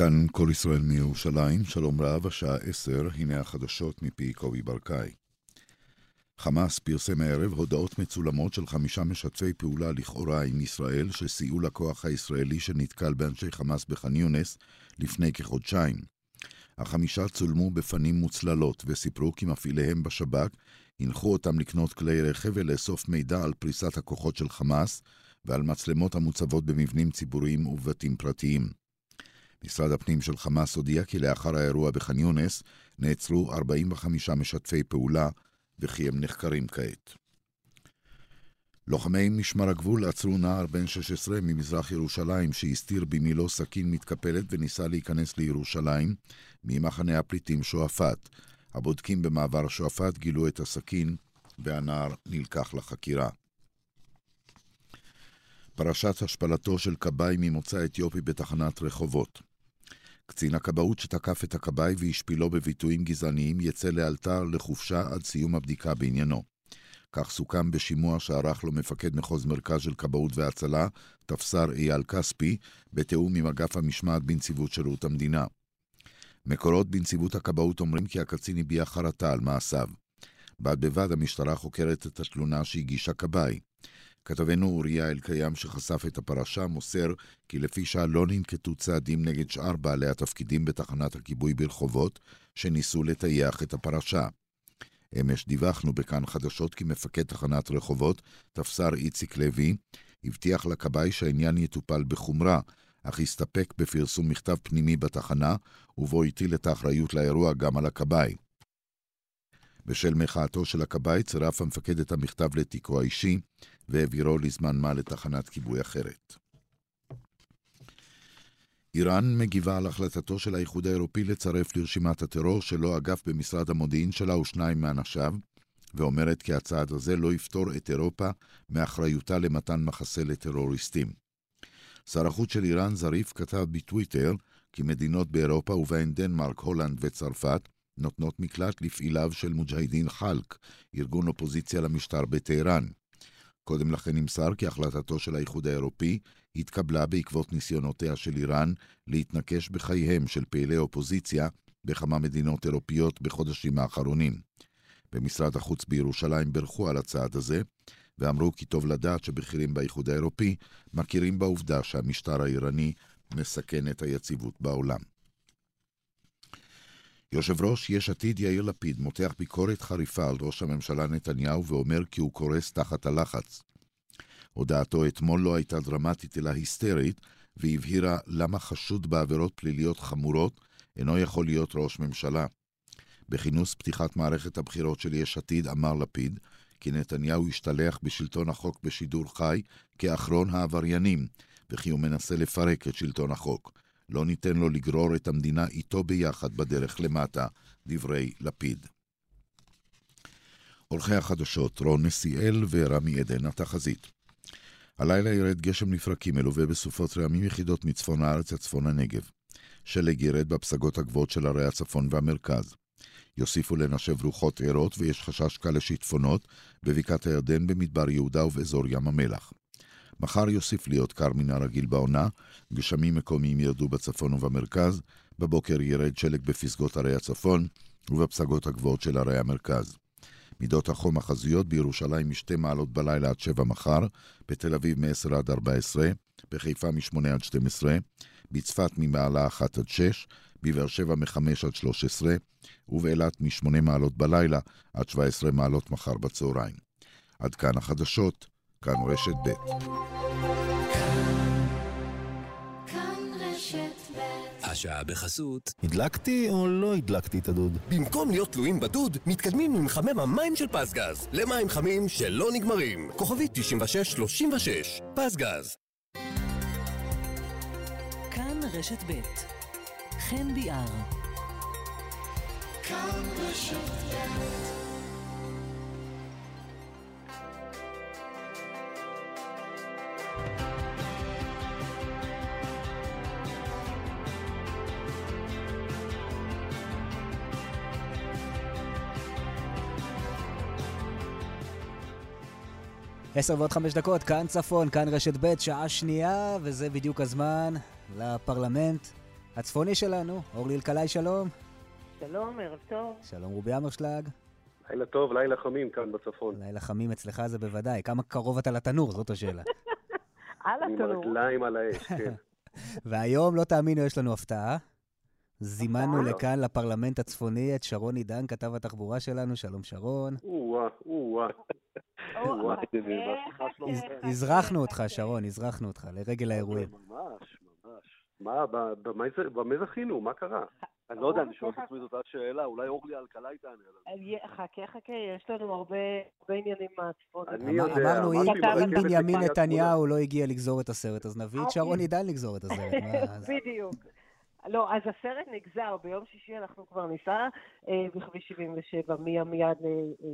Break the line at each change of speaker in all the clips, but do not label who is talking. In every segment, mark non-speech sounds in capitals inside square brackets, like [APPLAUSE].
כאן כל ישראל מירושלים, שלום רב, השעה עשר, הנה החדשות מפי קובי ברקאי. חמאס פרסם הערב הודעות מצולמות של חמישה משתפי פעולה לכאורה עם ישראל שסייעו לכוח הישראלי שנתקל באנשי חמאס בח'אן יונס לפני כחודשיים. החמישה צולמו בפנים מוצללות וסיפרו כי מפעיליהם בשב"כ הנחו אותם לקנות כלי רכב ולאסוף מידע על פריסת הכוחות של חמאס ועל מצלמות המוצבות במבנים ציבוריים ובבתים פרטיים. משרד הפנים של חמאס הודיע כי לאחר האירוע בח'אן יונס נעצרו 45 משתפי פעולה וכי הם נחקרים כעת. לוחמי משמר הגבול עצרו נער בן 16 ממזרח ירושלים שהסתיר במילו סכין מתקפלת וניסה להיכנס לירושלים ממחנה הפליטים שועפאט. הבודקים במעבר שועפאט גילו את הסכין והנער נלקח לחקירה. פרשת השפלתו של כבאי ממוצא אתיופי בתחנת רחובות. קצין הכבאות שתקף את הכבאי והשפילו בביטויים גזעניים יצא לאלתר לחופשה עד סיום הבדיקה בעניינו. כך סוכם בשימוע שערך לו מפקד מחוז מרכז של כבאות והצלה, תפסר אייל כספי, בתיאום עם אגף המשמעת בנציבות שירות המדינה. מקורות בנציבות הכבאות אומרים כי הקצין הביע חרטה על מעשיו. בד בבד המשטרה חוקרת את התלונה שהגישה כבאי. כתבנו אוריה אלקיים שחשף את הפרשה מוסר כי לפי שעה לא ננקטו צעדים נגד שאר בעלי התפקידים בתחנת הכיבוי ברחובות שניסו לטייח את הפרשה. אמש דיווחנו בכאן חדשות כי מפקד תחנת רחובות, תפסר איציק לוי, הבטיח לכבאי שהעניין יטופל בחומרה, אך הסתפק בפרסום מכתב פנימי בתחנה, ובו הטיל את האחריות לאירוע גם על הכבאי. בשל מחאתו של הכבאי צירף המפקד את המכתב לתיקו האישי, והעבירו לזמן מה לתחנת כיבוי אחרת. איראן מגיבה על החלטתו של האיחוד האירופי לצרף לרשימת הטרור שלו אגף במשרד המודיעין שלה ושניים מאנשיו, ואומרת כי הצעד הזה לא יפתור את אירופה מאחריותה למתן מחסה לטרוריסטים. שר החוץ של איראן זריף כתב בטוויטר כי מדינות באירופה ובהן דנמרק, הולנד וצרפת נותנות מקלט לפעיליו של מוג'הידין חלק, ארגון אופוזיציה למשטר בטהרן. קודם לכן נמסר כי החלטתו של האיחוד האירופי התקבלה בעקבות ניסיונותיה של איראן להתנקש בחייהם של פעילי אופוזיציה בכמה מדינות אירופיות בחודשים האחרונים. במשרד החוץ בירושלים בירכו על הצעד הזה, ואמרו כי טוב לדעת שבכירים באיחוד האירופי מכירים בעובדה שהמשטר האיראני מסכן את היציבות בעולם. יושב ראש יש עתיד יאיר לפיד מותח ביקורת חריפה על ראש הממשלה נתניהו ואומר כי הוא קורס תחת הלחץ. הודעתו אתמול לא הייתה דרמטית אלא היסטרית, והבהירה למה חשוד בעבירות פליליות חמורות אינו יכול להיות ראש ממשלה. בכינוס פתיחת מערכת הבחירות של יש עתיד אמר לפיד כי נתניהו השתלח בשלטון החוק בשידור חי כאחרון העבריינים, וכי הוא מנסה לפרק את שלטון החוק. לא ניתן לו לגרור את המדינה איתו ביחד בדרך למטה, דברי לפיד. עורכי החדשות רון נסיאל ורמי עדן, התחזית. הלילה ירד גשם לפרקים מלווה בסופות רעמים יחידות מצפון הארץ עד צפון הנגב. שלג ירד בפסגות הגבוהות של ערי הצפון והמרכז. יוסיפו לנשב רוחות ערות ויש חשש קל לשיטפונות בבקעת הירדן, במדבר יהודה ובאזור ים המלח. מחר יוסיף להיות קר מן הרגיל בעונה, גשמים מקומיים ירדו בצפון ובמרכז, בבוקר ירד שלג בפסגות ערי הצפון ובפסגות הגבוהות של ערי המרכז. מידות החום החזויות בירושלים מ-2 מעלות בלילה עד 7 מחר, בתל אביב מ-10 עד 14, בחיפה מ-8 עד 12, בצפת ממעלה 1 עד 6, בבאר שבע מ-5 עד 13, ובאילת מ-8 מעלות בלילה עד 17 מעלות מחר בצהריים. עד כאן החדשות, כאן רשת ב'.
השעה בחסות.
הדלקתי או לא הדלקתי את הדוד?
במקום להיות תלויים בדוד, מתקדמים עם מחמם המים של פסגז. למים חמים שלא נגמרים. כוכבית 9636. פסגז.
כאן רשת ב' חן ביאר. כאן רשת ב' עשר ועוד חמש דקות, כאן צפון, כאן רשת ב', שעה שנייה, וזה בדיוק הזמן לפרלמנט
הצפוני שלנו, אורלי אלקלעי, שלום.
שלום, ערב טוב.
שלום רובי אמרשלג.
לילה טוב, לילה חמים כאן בצפון.
לילה חמים אצלך זה בוודאי. כמה קרוב אתה לתנור, זאת השאלה. [LAUGHS]
על
עם
התנור.
הרגליים על האש, כן. [LAUGHS]
והיום, לא תאמינו, יש לנו הפתעה. זימנו? לכאן, לפרלמנט הצפוני, את שרון עידן, כתב התחבורה שלנו. שלום, שרון.
או-אה, או-אה.
או,
וואי,
חכה,
זה בהצלחה שלו.
הז-
חכה,
הזרחנו אותך. שרון, הזרחנו אותך, לרגל האירועים.
ממש, ממש. מה, ב- במה זה- זכינו? מה קרה? אני לא יודע, אני שואל את עצמי את אותה שאלה, אולי אורלי אלקלעי תענה לנו.
אה, חכה, חכה, יש לנו הרבה עניינים מהצפון.
אמרנו, אם- בנימין נתניהו לא הגיע לגזור את הסרט, אז נביא את
אוקיי.
שרון עידן לגזור את הסרט. [LAUGHS]
בדיוק. לא, אז הסרט נגזר, ביום שישי אנחנו כבר ניסע אה, בכביש 77 מעמיעד ל... אה,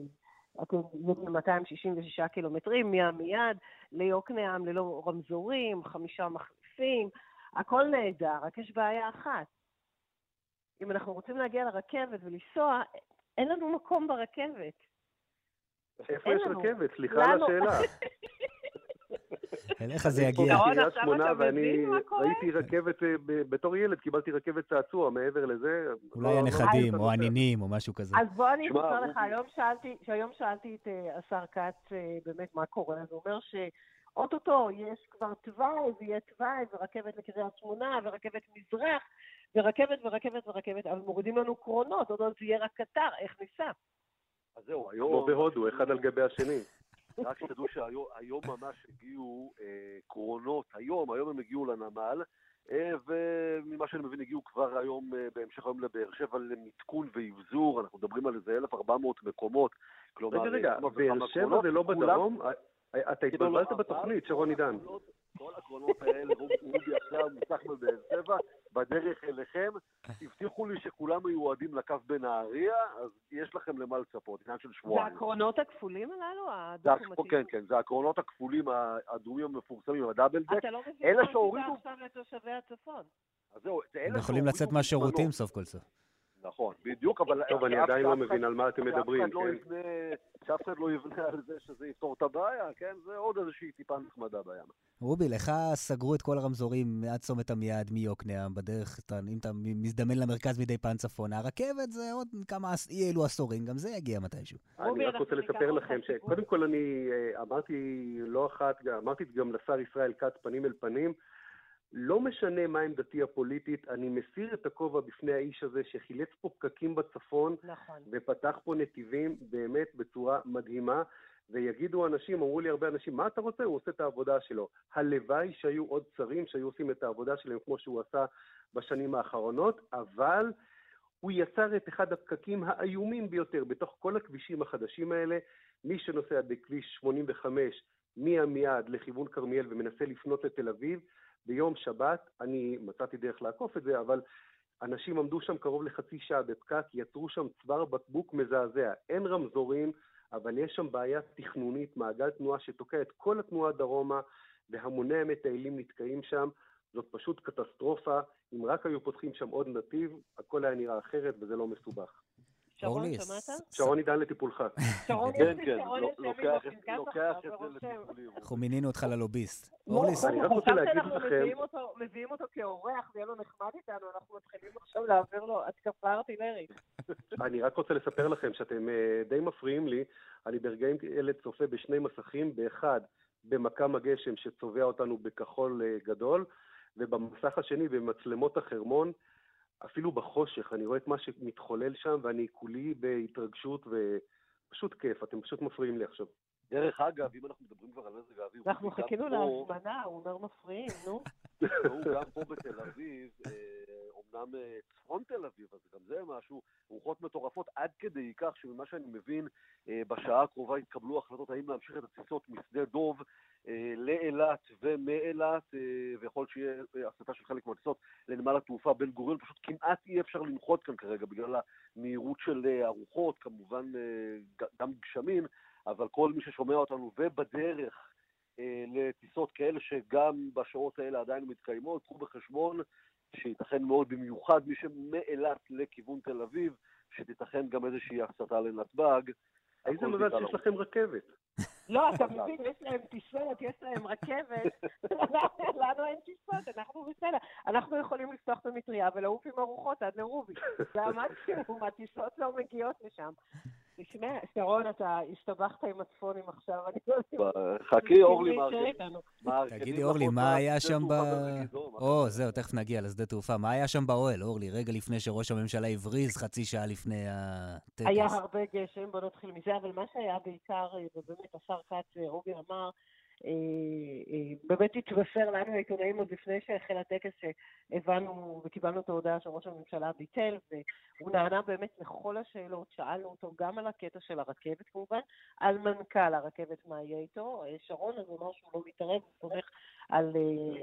אתם יודעים, 266 קילומטרים, מעמיעד ליוקנעם ללא רמזורים, חמישה מחליפים, הכל נהדר, רק יש בעיה אחת. אם אנחנו רוצים להגיע לרכבת ולנסוע, אין לנו מקום ברכבת.
איפה יש. רכבת? סליחה על השאלה.
אליך זה יגיע.
בקריית
עכשיו
שמונה,
אתה
ואני
מבין מה קורה?
ראיתי רכבת, אה, בתור ילד קיבלתי רכבת צעצוע, מעבר לזה...
אולי
לא- לא-
הנכדים, או הנינים, או משהו כזה.
אז בוא אני אספר לך. היום שאלתי, את אה, השר כץ אה, באמת מה קורה, אז הוא אומר שאו-טו-טו יש כבר תוואי, ויהיה תוואי, ורכבת לקריית שמונה, ורכבת מזרח, ורכבת ורכבת ורכבת, אבל מורידים לנו קרונות, עוד מעט זה יהיה רק קטר, איך ניסע?
אז זהו, היום...
כמו בהודו, אחד על גבי השני. [LAUGHS]
רק שתדעו שהיום ממש הגיעו אה, קרונות, היום, היום הם הגיעו לנמל, אה, וממה שאני מבין הגיעו כבר היום, אה, בהמשך היום לבאר שבע למיתקון ואבזור, אנחנו מדברים על איזה 1,400 מקומות, כלומר...
רגע, רגע,
וכמה
באר שבע זה לא
כולם-
בדרום? אתה
כאילו,
התבלבלת
לא,
בתוכנית,
אבל
שרון
כל
עידן.
הקרונות- כל הקרונות האלה, רוב- רובי עכשיו מוסך בבאר שבע, בדרך אליכם, הבטיחו לי שכולם מיועדים לקו בנהריה, אז יש לכם למה לצפות, עניין של
זה
שבועיים.
הקרונות הכפולים הללו?
זה
הדו-קומתיים?
הקר- כן, כן, זה הקרונות הכפולים האדומים המפורסמים, הדאבל דק.
אתה לא מבין מה
שהורידו-
עכשיו לתושבי הצפון.
אז זהו, זה אלה
הם יכולים
שהורידו
לצאת מהשירותים. סוף כל סוף.
נכון, בדיוק, אבל...
טוב, אני עדיין לא מבין על מה אתם מדברים,
אחד לא
כן?
שאף אחד לא יבנה על זה שזה יפתור את הבעיה, כן? זה עוד איזושהי טיפה נחמדה בים.
רובי, לך סגרו את כל הרמזורים עד צומת עמיעד מיוקנעם, בדרך, אתה- אם אתה מזדמן למרכז מדי פעם צפונה, הרכבת זה עוד כמה אי אלו עשורים, גם זה יגיע מתישהו.
אני רק רוצה לספר לכם. שקודם כל אני אה, אמרתי לא אחת, אמרתי גם לשר ישראל כץ פנים אל פנים, לא משנה מה עמדתי הפוליטית, אני מסיר את הכובע בפני האיש הזה שחילץ פה פקקים בצפון
נכון.
ופתח פה נתיבים באמת בצורה מדהימה, ויגידו אנשים, אמרו לי הרבה אנשים, מה אתה רוצה? הוא עושה את העבודה שלו. הלוואי שהיו עוד שרים שהיו עושים את העבודה שלהם כמו שהוא עשה בשנים האחרונות, אבל הוא יצר את אחד הפקקים האיומים ביותר בתוך כל הכבישים החדשים האלה. מי שנוסע בכביש 85 מעמיעד לכיוון כרמיאל ומנסה לפנות לתל אביב, ביום שבת, אני מצאתי דרך לעקוף את זה, אבל אנשים עמדו שם קרוב לחצי שעה בפקק, יצרו שם צוואר בקבוק מזעזע. אין רמזורים, אבל יש שם בעיה תכנונית, מעגל תנועה שתוקע את כל התנועה דרומה, והמוני המטיילים נתקעים שם. זאת פשוט קטסטרופה. אם רק היו פותחים שם עוד נתיב, הכל היה נראה אחרת וזה לא מסובך.
שרון, שמעת?
שרון עידן לטיפולך.
שרון,
כן,
לי
כן,
יושב עם
לוקח את- זה. לטיפולים.
אנחנו מינינו אותך ללוביסט. אורלי,
הוא
אני רק רוצה להגיד לכם-
מביאים אותו- מביאים אותו כאורח ויהיה לו נחמד איתנו, אנחנו מתחילים עכשיו להעביר לו התקפה ארטילרית.
אני רק רוצה לספר לכם שאתם אה, די מפריעים לי. אני ברגעים אלה צופה בשני מסכים, באחד במכ"ם הגשם שצובע אותנו בכחול אה, גדול, ובמסך השני במצלמות החרמון, אפילו בחושך, אני רואה את מה שמתחולל שם, ואני כולי בהתרגשות ופשוט כיף, אתם פשוט מפריעים לי עכשיו.
דרך אגב, אם אנחנו מדברים כבר על מזג האוויר,
אנחנו חיכינו להזמנה, הוא אומר מפריעים, נו. [LAUGHS]
והוא גם פה בתל אביב, אה, אומנם אה, צפון תל אביב, אז גם זה משהו, רוחות מטורפות עד כדי כך שממה שאני מבין, אה, בשעה הקרובה יתקבלו החלטות האם להמשיך את הטיסות משדה דוב אה, לאילת ומאילת, אה, ויכול שיהיה אה, הסטה של חלק מהטיסות לנמל התעופה בן גוריון, פשוט כמעט אי אפשר לנחות כאן כרגע בגלל המהירות של אה, הרוחות, כמובן אה, גם גשמים, אבל כל מי ששומע אותנו ובדרך אה, לטיסות כאלה שגם בשעות האלה עדיין מתקיימות, קחו בחשבון שייתכן מאוד, במיוחד מי שמאילת לכיוון תל אביב, שתיתכן גם איזושהי הסטה לנתב"ג.
איזה מזל שיש לכם רכבת.
לא, אתה מבין, יש להם טיסות, יש להם רכבת, [LAUGHS] לנו אין טיסות, אנחנו בסדר. אנחנו יכולים לפתוח את המטריה ולעוף עם ארוחות עד לרובי. זה המקסימום, הטיסות לא מגיעות לשם. תשמע, שרון, אתה הסתבכת עם הצפונים עכשיו, אני לא יודעת.
חכי, אורלי
מארגנים.
תגידי, אורלי, מה היה שם ב... או, זהו, תכף נגיע לשדה תעופה. מה היה שם באוהל, אורלי, רגע לפני שראש הממשלה הבריז חצי שעה לפני הטקס?
היה הרבה גשם, בוא נתחיל מזה, אבל מה שהיה בעיקר, ובאמת השר כץ, רובי אמר, אה, אה, באמת התבשר לנו העיתונאים עוד לפני שהחל הטקס שהבנו וקיבלנו את ההודעה שראש הממשלה ביטל, והוא נענה באמת לכל השאלות, שאלנו אותו גם על הקטע של הרכבת כמובן, על מנכ"ל הרכבת, מה יהיה איתו. אה, שרון אז אמר שהוא לא מתערב, הוא סומך על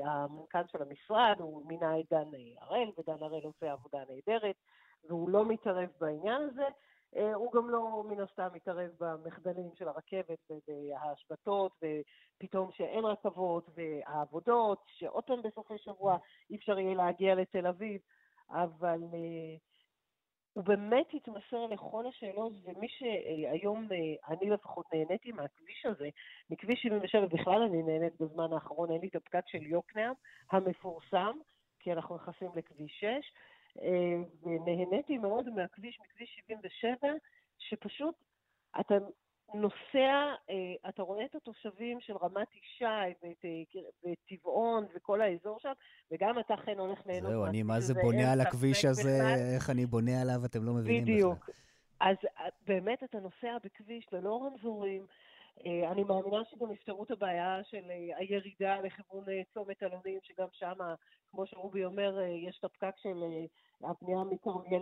המנכ"ל של המשרד, הוא מינה את דן הראל, ודן הראל עושה עבודה נהדרת, והוא לא מתערב בעניין הזה. אה, הוא גם לא מן הסתם מתערב במחדלים של הרכבת וההשבתות, ופתאום שאין רכבות והעבודות, שעוד פעם בסופי שבוע אי אפשר יהיה להגיע לתל אביב, אבל uh, הוא באמת התמסר לכל השאלות, ומי שהיום, uh, אני לפחות נהניתי מהכביש הזה, מכביש 77, בכלל אני נהנית בזמן האחרון, אין לי את הפקק של יוקנעם המפורסם, כי אנחנו נכנסים לכביש 6, אה, ונהניתי מאוד מהכביש, מכביש 77, שפשוט אתה נוסע, אה, אתה רואה את התושבים של רמת ישי וטבעון וכל האזור שם, וגם אתה חן הולך ליהנות.
זהו, אני מה זה בונה על הכביש הזה, איך אני בונה עליו, אתם לא מבינים בכלל.
בדיוק. אז אה, באמת אתה נוסע בכביש ללא רמזורים, אה, אני מאמינה שגם יפתרו את הבעיה של אה, הירידה לכיוון אה, צומת אלונים, שגם שם, כמו שרובי אומר, יש את הפקק של הפנייה מכרמיאל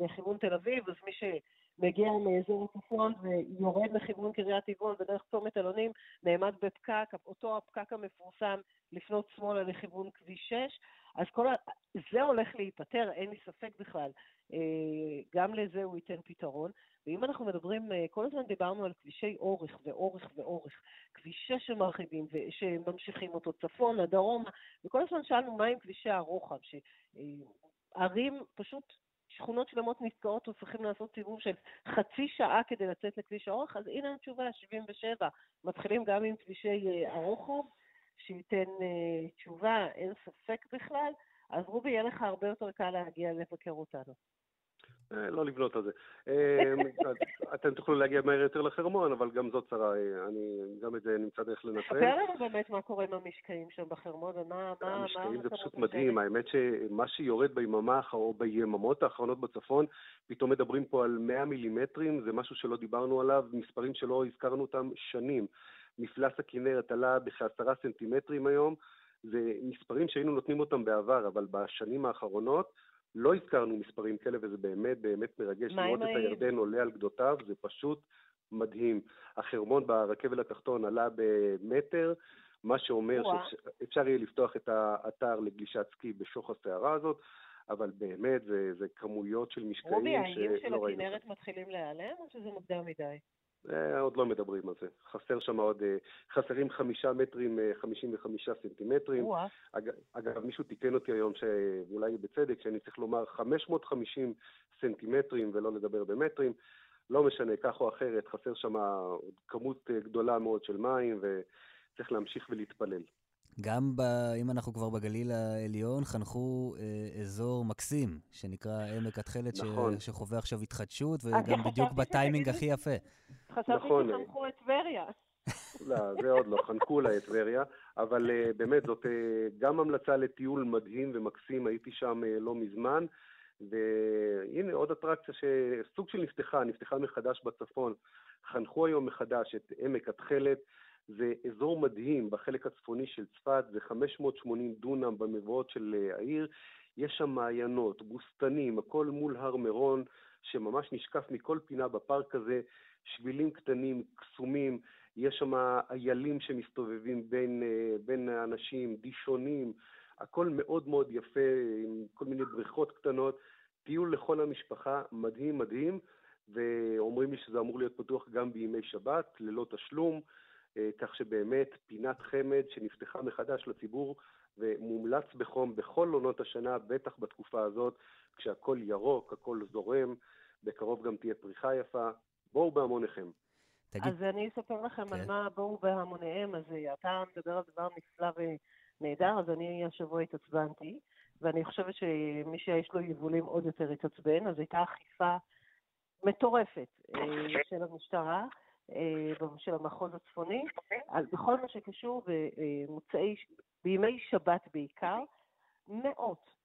לכיוון תל אביב, אז מי שמגיע מאזור הצפון ויורד לכיוון קריית טבעון בדרך צומת אלונים, נעמד בפקק, אותו הפקק המפורסם לפנות שמאלה לכיוון כביש 6, אז כל ה... זה הולך להיפתר, אין לי ספק בכלל. גם לזה הוא ייתן פתרון. ואם אנחנו מדברים, אה, כל הזמן דיברנו על כבישי אורך ואורך ואורך, כביש 6 שמרחיבים ושממשיכים אותו צפונה, דרומה, וכל הזמן שאלנו מה עם כבישי הרוחב, שערים פשוט שכונות שלמות נתקעות וצריכים לעשות סיבוב של חצי שעה כדי לצאת לכביש האורך, אז הנה התשובה, 77. מתחילים גם עם כבישי אה, הרוחב, שייתן תשובה, אין ספק בכלל, אז רובי, יהיה לך הרבה יותר קל להגיע לבקר אותנו.
אה, לא לבנות על זה. אה, [LAUGHS] אתם תוכלו להגיע מהר יותר לחרמון, אבל גם זאת צרה, אה, אני גם את זה נמצא דרך לנצל.
ספר לנו באמת מה קורה עם המשקעים שם בחרמון, ומה...
המשקעים זה פשוט מדהים, האמת שמה שיורד ביממה או ביממות האחרונות בצפון, פתאום מדברים פה על 100 מילימטרים, זה משהו שלא דיברנו עליו, מספרים שלא הזכרנו אותם שנים. מפלס הכנרת עלה בכעשרה סנטימטרים היום, זה מספרים שהיינו נותנים אותם בעבר, אבל בשנים האחרונות, לא הזכרנו מספרים כאלה, וזה באמת באמת מרגש לראות את הירדן עולה על גדותיו, זה פשוט מדהים. החרמון ברכבל התחתון עלה במטר, מה שאומר שאפשר יהיה לפתוח את האתר לגלישת סקי בשוך הסערה הזאת, אבל באמת זה, זה כמויות של משקעים שלא ראינו.
רובי, האיים של הכנרת מתחילים להיעלם, או שזה מוקדם מדי?
אה, עוד לא מדברים על זה. חסר שם עוד, אה, חסרים חמישה מטרים, אה, חמישים וחמישה סנטימטרים. אג, אגב, מישהו תיקן אותי היום, שאולי בצדק, שאני צריך לומר 550 סנטימטרים ולא לדבר במטרים. לא משנה, כך או אחרת, חסר שם כמות גדולה מאוד של מים, וצריך להמשיך ולהתפלל.
גם ב, אם אנחנו כבר בגליל העליון, חנכו אה, אזור מקסים, שנקרא עמק התכלת, נכון. ש, שחווה עכשיו התחדשות, וגם בדיוק בטיימינג הכי יפה.
חשבתי נכון. שחנכו את טבריה. [LAUGHS]
לא, זה עוד לא, חנקו לה את טבריה, אבל uh, באמת זאת uh, גם המלצה לטיול מדהים ומקסים, הייתי שם uh, לא מזמן, והנה עוד אטרקציה שסוג של נפתחה, נפתחה מחדש בצפון. חנכו היום מחדש את עמק התכלת, זה אזור מדהים בחלק הצפוני של צפת, זה 580 דונם במבואות של העיר, יש שם מעיינות, בוסתנים, הכל מול הר מירון, שממש נשקף מכל פינה בפארק הזה, שבילים קטנים, קסומים, יש שם איילים שמסתובבים בין, אה, בין האנשים, דישונים, הכל מאוד מאוד יפה, עם כל מיני בריכות קטנות, טיול לכל המשפחה, מדהים מדהים, ואומרים לי שזה אמור להיות פתוח גם בימי שבת, ללא תשלום, אה, כך שבאמת פינת חמד שנפתחה מחדש לציבור ומומלץ בחום בכל עונות השנה, בטח בתקופה הזאת, כשהכול ירוק, הכל זורם, בקרוב גם תהיה פריחה יפה. בואו בהמוניכם.
תגיד,
אז אני אספר לכם על
כן.
מה בואו בהמוניהם, אז אה, אתה מדבר על דבר נפלא ונהדר, אז אני השבוע התעצבנתי, ואני חושבת שמי שיש לו יבולים עוד יותר התעצבן, אז הייתה אכיפה מטורפת אה, של המשטרה, אה, של המחוז הצפוני, על, בכל מה שקשור במוצאי, בימי שבת בעיקר, מאות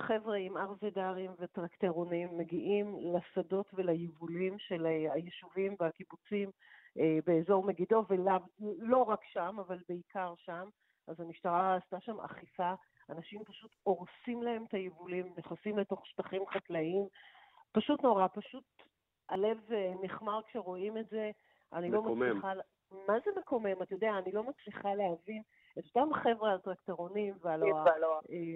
חבר'ה עם ארזדרים וטרקטרונים מגיעים לשדות וליבולים של אה, היישובים והקיבוצים אה, באזור מגידו, ולא רק שם, אבל בעיקר שם. אז המשטרה עשתה שם אכיפה, אנשים פשוט הורסים להם את היבולים, נכנסים לתוך שטחים חקלאיים. פשוט נורא, פשוט הלב אה, נחמר כשרואים את זה. אני לא
מקומם.
מצליחה... מה זה מקומם? אתה יודע, אני לא מצליחה להבין את אותם חבר'ה על טרקטורונים ועל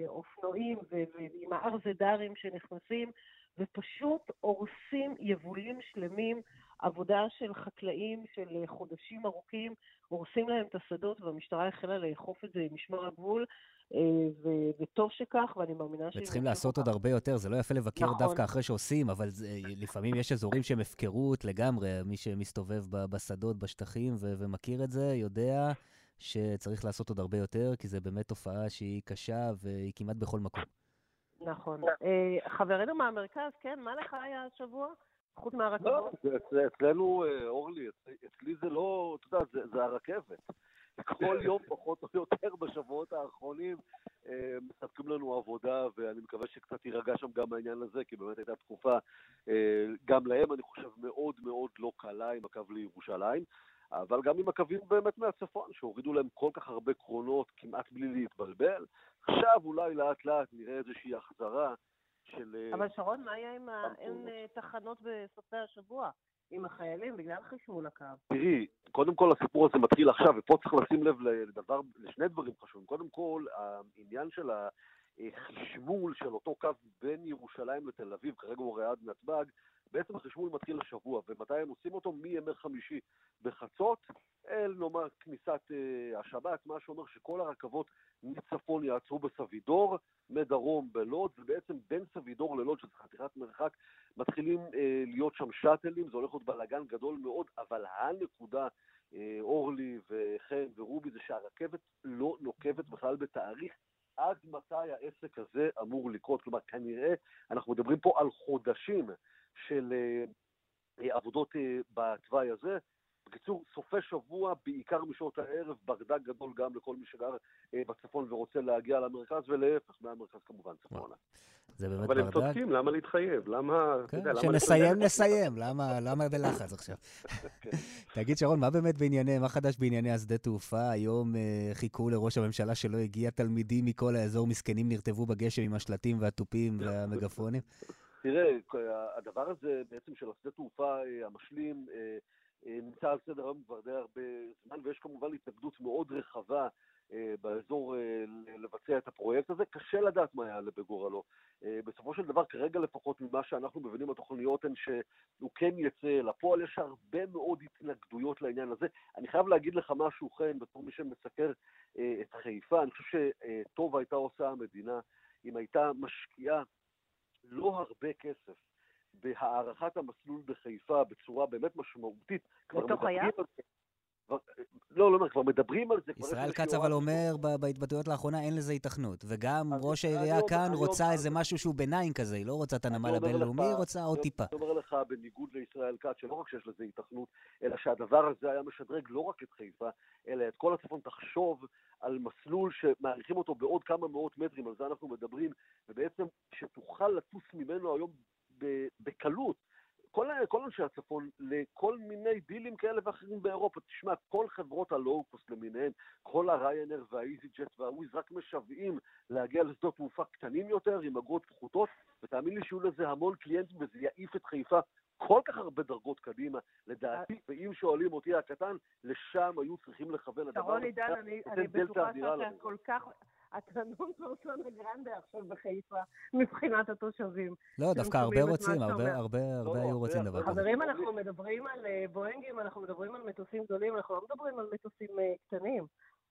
האופנועים ו- ועם הארזדרים שנכנסים, ופשוט הורסים יבולים שלמים, עבודה של חקלאים של חודשים ארוכים, הורסים להם את השדות, והמשטרה החלה לאכוף את זה עם משמר הגבול, וטוב שכך, ואני מאמינה שהם
וצריכים לעשות. עוד הרבה יותר, זה לא יפה לבקר
נכון.
דווקא אחרי שעושים, אבל זה, לפעמים יש אזורים שהם הפקרות לגמרי. מי שמסתובב בשדות, בשטחים, ו- ומכיר את זה, יודע שצריך לעשות עוד הרבה יותר, כי זה באמת תופעה שהיא קשה והיא כמעט בכל מקום.
נכון. אה, חברנו מהמרכז, כן, מה לך היה השבוע? חוץ
לא,
מהרכבות?
אצל- אצלנו, אה, אורלי, אצלי- זה לא, אתה יודע, זה- זה הרכבת. כל יום פחות או יותר בשבועות האחרונים אה, מספקים לנו עבודה, ואני מקווה שקצת יירגע שם גם העניין הזה, כי באמת הייתה תקופה, אה, גם להם, אני חושב, מאוד מאוד לא קלה עם הקו לירושלים, אבל גם עם הקווים באמת מהצפון, שהורידו להם כל כך הרבה קרונות כמעט בלי להתבלבל. עכשיו אולי לאט לאט נראה איזושהי החזרה של... אה,
אבל שרון, מה היה עם ה... אין תחנות בסופי השבוע עם החיילים בגלל חשמול הקו?
תראי, קודם כל הסיפור הזה מתחיל עכשיו, ופה צריך לשים לב לדבר, לשני דברים חשובים. קודם כל, העניין של החשמול של אותו קו בין ירושלים לתל אביב, כרגע הוא הרי עד נתב"ג, בעצם החשמול מתחיל השבוע, ומתי הם עושים אותו? מימי חמישי בחצות, אל נאמר כניסת אה, השבת, מה שאומר שכל הרכבות מצפון יעצרו בסבידור, מדרום בלוד, ובעצם בין סבידור ללוד, שזה חתיכת מרחק, מתחילים אה, להיות שם שאטלים, זה הולך להיות בלאגן גדול מאוד, אבל הנקודה, אה, אורלי וחן ורובי, זה שהרכבת לא נוקבת בכלל בתאריך עד מתי העסק הזה אמור לקרות. כלומר, כנראה אנחנו מדברים פה על חודשים של אה, אה, עבודות אה, בתוואי הזה. בקיצור, סופי שבוע, בעיקר משעות הערב, ברדק גדול גם לכל מי שגר בצפון ורוצה להגיע למרכז, ולהפך, מהמרכז כמובן צפונה.
זה באמת
אבל הם
ברדק.
צודקים, למה להתחייב? למה...
כן,
יודע, למה
שנסיים,
לחייב?
נסיים. למה, בלחץ עכשיו? [LAUGHS] תגיד, שרון, מה באמת בענייני, מה חדש בענייני השדה תעופה? היום חיכו לראש הממשלה שלא הגיע, תלמידים מכל האזור מסכנים נרטבו בגשם עם השלטים והתופים [LAUGHS] והמגפונים.
תראה, הדבר הזה בעצם של השדה תעופה אה, המשלים אה, אה, נמצא על סדר היום כבר די הרבה זמן, ויש כמובן התנגדות מאוד רחבה באזור לבצע את הפרויקט הזה. קשה לדעת מה יעלה בגורלו. בסופו של דבר, כרגע לפחות ממה שאנחנו מבינים, התוכניות הן שהוא כן יצא לפועל. יש הרבה מאוד התנגדויות לעניין הזה. אני חייב להגיד לך משהו, חן, בתור מי שמסקר את חיפה, אני חושב שטוב הייתה עושה המדינה אם הייתה משקיעה לא הרבה כסף בהארכת המסלול בחיפה בצורה באמת משמעותית. מדברים
הים?
לא, לא, לא, כבר מדברים על זה.
ישראל כץ אבל אומר בהתבטאויות לאחרונה, אין לזה היתכנות. וגם ראש
אני
העירייה כאן
אני
רוצה איזה משהו שהוא ביניים כזה, היא לא רוצה את הנמל
אני
הבינלאומי, היא רוצה עוד
אני
טיפה.
אומר לך, בניגוד לישראל כץ, שלא רק שיש לזה היתכנות, אלא שהדבר הזה היה משדרג לא רק את חיפה, אלא את כל הצפון. תחשוב על מסלול שמאריכים אותו בעוד כמה מאות מטרים, על זה אנחנו מדברים, ובעצם שתוכל לטוס ממנו היום בקלות. כל, כל אנשי הצפון לכל מיני דילים כאלה ואחרים באירופה. תשמע, כל חברות הלואו-קוסט למיניהן, כל הריינר והאיזי ג'ט והוויז רק משוועים להגיע לשדות תעופה קטנים יותר עם אגרות פחותות, ותאמין לי שיהיו לזה המון קליינטים וזה יעיף את חיפה כל כך הרבה דרגות קדימה. לדעתי, ואם שואלים אותי הקטן, לשם היו צריכים לכוון. הדבר
שרון עידן, אני בטוחה שאתה. כל כך... אתה נון פרסונה גרנדה עכשיו בחיפה, מבחינת התושבים.
לא, דווקא הרבה
שומעים את מה
רוצים, הרבה. הרבה הרבה
לא,
היו
הרבה,
רוצים
הרבה.
דבר כזה.
חברים, אנחנו מדברים על אה, בואינגים, אנחנו מדברים על מטוסים גדולים, אנחנו לא מדברים על מטוסים אה, קטנים.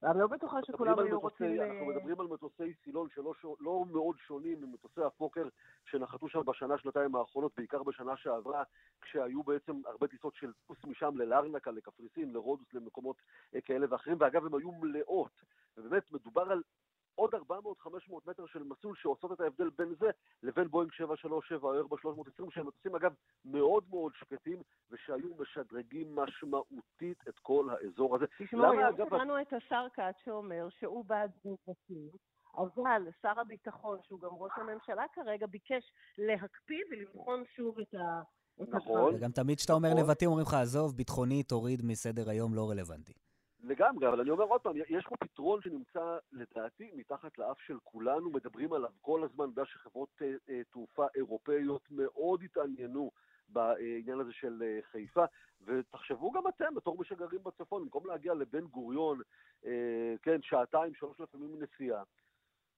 אני לא בטוחה שכולם היו רוצים...
אנחנו
ל-
מדברים על מטוסי סילון שלא לא מאוד שונים ממטוסי הפוקר שנחתו שם בשנה-שנתיים האחרונות, בעיקר בשנה שעברה, כשהיו בעצם הרבה טיסות של טוס משם ללארנקה, לקפריסין, לרודוס, למקומות אה, כאלה ואחרים, ואגב, הן היו מלאות. ובאמת, מדובר על עוד 400-500 מטר של מסלול שעושות את ההבדל בין זה לבין בואינג 737 או איירבוס 320, שהם מטוסים אגב מאוד מאוד שקטים, ושהיו משדרגים משמעותית את כל האזור הזה.
תשמעו, היום
אגב,
שמענו את השר כץ שאומר שהוא בעד נבטים, אבל שר הביטחון, שהוא גם ראש הממשלה כרגע, ביקש להקפיא ולבחון שוב את ה...
נכון.
וגם תמיד כשאתה אומר
נכון.
נבטים, אומרים לך, עזוב, ביטחוני, תוריד מסדר היום, לא רלוונטי.
לגמרי, אבל אני אומר עוד פעם, יש פה פתרון שנמצא לדעתי מתחת לאף של כולנו, מדברים עליו כל הזמן, אני יודע שחברות אה, אה, תעופה אירופאיות מאוד התעניינו בעניין הזה של אה, חיפה, ותחשבו גם אתם, בתור מי שגרים בצפון, במקום להגיע לבן גוריון, כן, שעתיים, שלוש לפעמים נסיעה,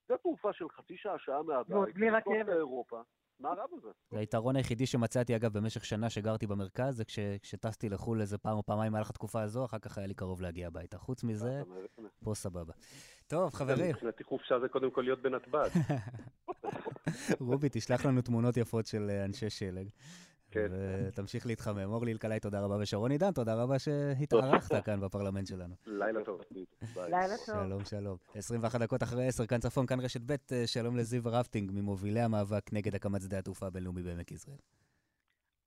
זה תעופה של חצי שעה, שעה
ועוד
מהבית,
בלי
לטוס
רכבת.
לאירופה, מה רע בזה?
זה היתרון היחידי שמצאתי, אגב, במשך שנה שגרתי במרכז, זה כש- כשטסתי לחו"ל איזה פעם או פעמיים במהלך התקופה הזו, אחר כך היה לי קרוב להגיע הביתה. חוץ מזה? פה סבבה. טוב, חברים,
מבחינתי חופשה זה קודם כל להיות בנתב"ג. [LAUGHS]
רובי, תשלח לנו תמונות יפות של אה, אנשי שלג.
כן.
ותמשיך להתחמם. אורלי אלקלעי, תודה רבה, ושרון עידן, תודה רבה שהתארחת כאן בפרלמנט שלנו.
לילה טוב.
לילה טוב.
שלום, שלום. 21 דקות אחרי 10, כאן צפון, כאן רשת ב', אה, שלום לזיו רפטינג, ממובילי המאבק נגד הקמת שדה התעופה הבינלאומי בעמק יזרעאל.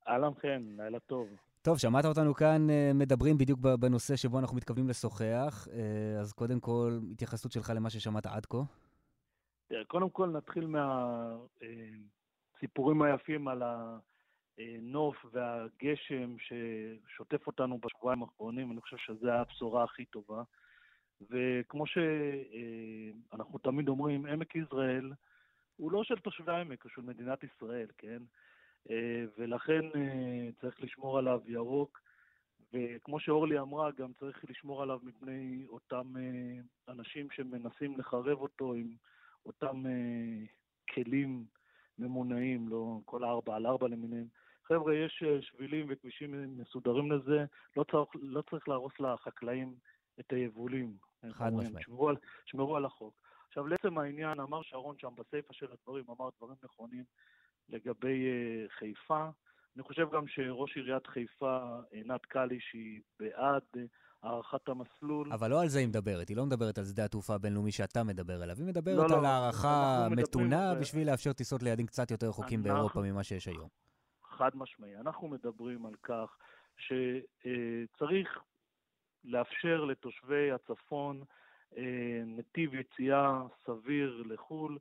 אהלן חן, לילה טוב.
טוב, שמעת אותנו כאן אה, מדברים בדיוק ב- בנושא שבו אנחנו מתכוונים לשוחח, אה, אז קודם כל, התייחסות שלך למה ששמעת עד כה.
קודם כל נתחיל מהסיפורים היפים על הנוף והגשם ששוטף אותנו בשבועיים האחרונים, אני חושב שזו הבשורה הכי טובה. וכמו שאנחנו תמיד אומרים, עמק יזרעאל הוא לא של תושבי העמק, הוא של מדינת ישראל, כן? אה, ולכן אה, צריך לשמור עליו ירוק, וכמו שאורלי אמרה, גם צריך לשמור עליו מפני אותם אה, אנשים שמנסים לחרב אותו עם אותם אה, כלים ממונעים, לא כל הארבע על ארבע למיניהם. חבר'ה, יש אה, שבילים וכבישים מסודרים לזה, לא צריך, לא צריך להרוס לחקלאים את היבולים.
חד? משמעית.
שמרו על, שמרו על החוק. עכשיו, לעצם העניין, אמר שרון שם בסיפא של הדברים, אמר דברים נכונים לגבי אה, חיפה. אני חושב גם שראש עיריית חיפה, עינת קליש, היא בעד אה, הארכת המסלול.
אבל לא על זה היא מדברת, היא לא מדברת על שדה התעופה הבינלאומי שאתה מדבר עליו, היא מדברת
לא, לא,
על
אנחנו מדברים
מתונה
זה.
בשביל לאפשר טיסות ליעדים קצת יותר רחוקים
אנחנו-
באירופה ממה שיש היום.
חד משמעי. אנחנו מדברים על כך שצריך לאפשר לתושבי הצפון אה, נתיב יציאה סביר לחו"ל,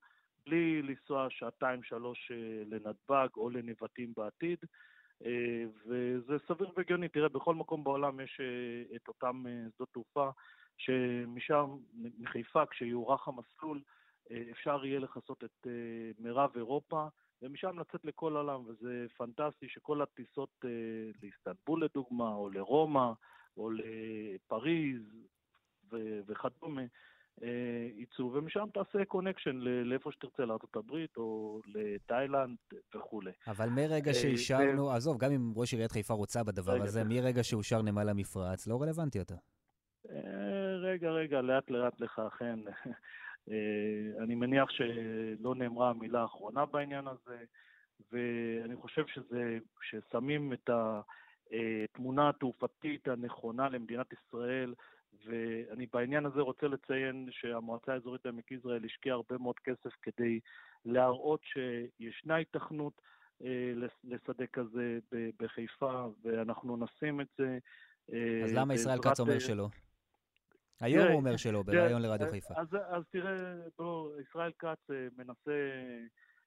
בלי לנסוע שעתיים-שלוש אה, לנתב"ג או לנבטים בעתיד. אה, וזה סביר והגיוני. תראה, בכל מקום בעולם יש אה, את אותם שדות תעופה, שמשם, מחיפה, כשיוארך המסלול, אפשר יהיה לכסות את מירב אירופה, ומשם לצאת לכל העולם, וזה פנטסטי שכל הטיסות לאיסטנבול לדוגמה, או לרומא, או לפריז ו- וכדומה, יצאו, ומשם תעשה קונקשן לאיפה שתרצה, לארה"ב או לתאילנד וכולי.
אבל מרגע
אה,
שאישרנו, עזוב, גם אם ראש עיריית חיפה רוצה בדבר הזה,
זה-
מרגע שאושר נמל המפרץ, לא רלוונטי יותר.
אה, רגע, רגע, לאט לאט לך, אכן. אה, אני מניח שלא נאמרה המילה האחרונה בעניין הזה, ואני חושב שזה, ששמים את התמונה התעופתית הנכונה למדינת ישראל, ואני בעניין הזה רוצה לציין שהמועצה האזורית עמק יזרעאל השקיעה הרבה מאוד כסף כדי להראות שישנה היתכנות אה, לשדה כזה בחיפה, ואנחנו נשים את זה. אה,
אז למה ישראל כץ אומר
אה,
שלא? היום הוא אומר שלא, בריאיון לרדיו
אז-
חיפה.
אז, אז תראה, בוא, ישראל כץ אה, מנסה,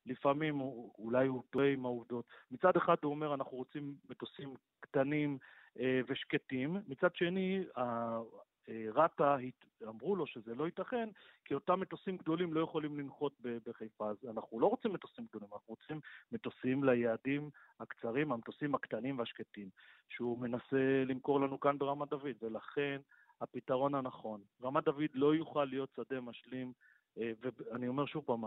לפעמים הוא- אולי הוא טועה עם העובדות. מצד אחד הוא אומר, אנחנו רוצים מטוסים קטנים אה, ושקטים, מצד שני, אה, רת"א הת- אמרו לו שזה לא ייתכן, כי אותם מטוסים גדולים לא יכולים לנחות בחיפה. אז אנחנו לא רוצים מטוסים גדולים, אנחנו רוצים מטוסים ליעדים הקצרים, המטוסים הקטנים והשקטים, שהוא מנסה למכור לנו כאן ברמת דוד, ולכן הפתרון הנכון. רמת דוד לא יוכל להיות שדה משלים, אה, ואני אומר שוב פעם,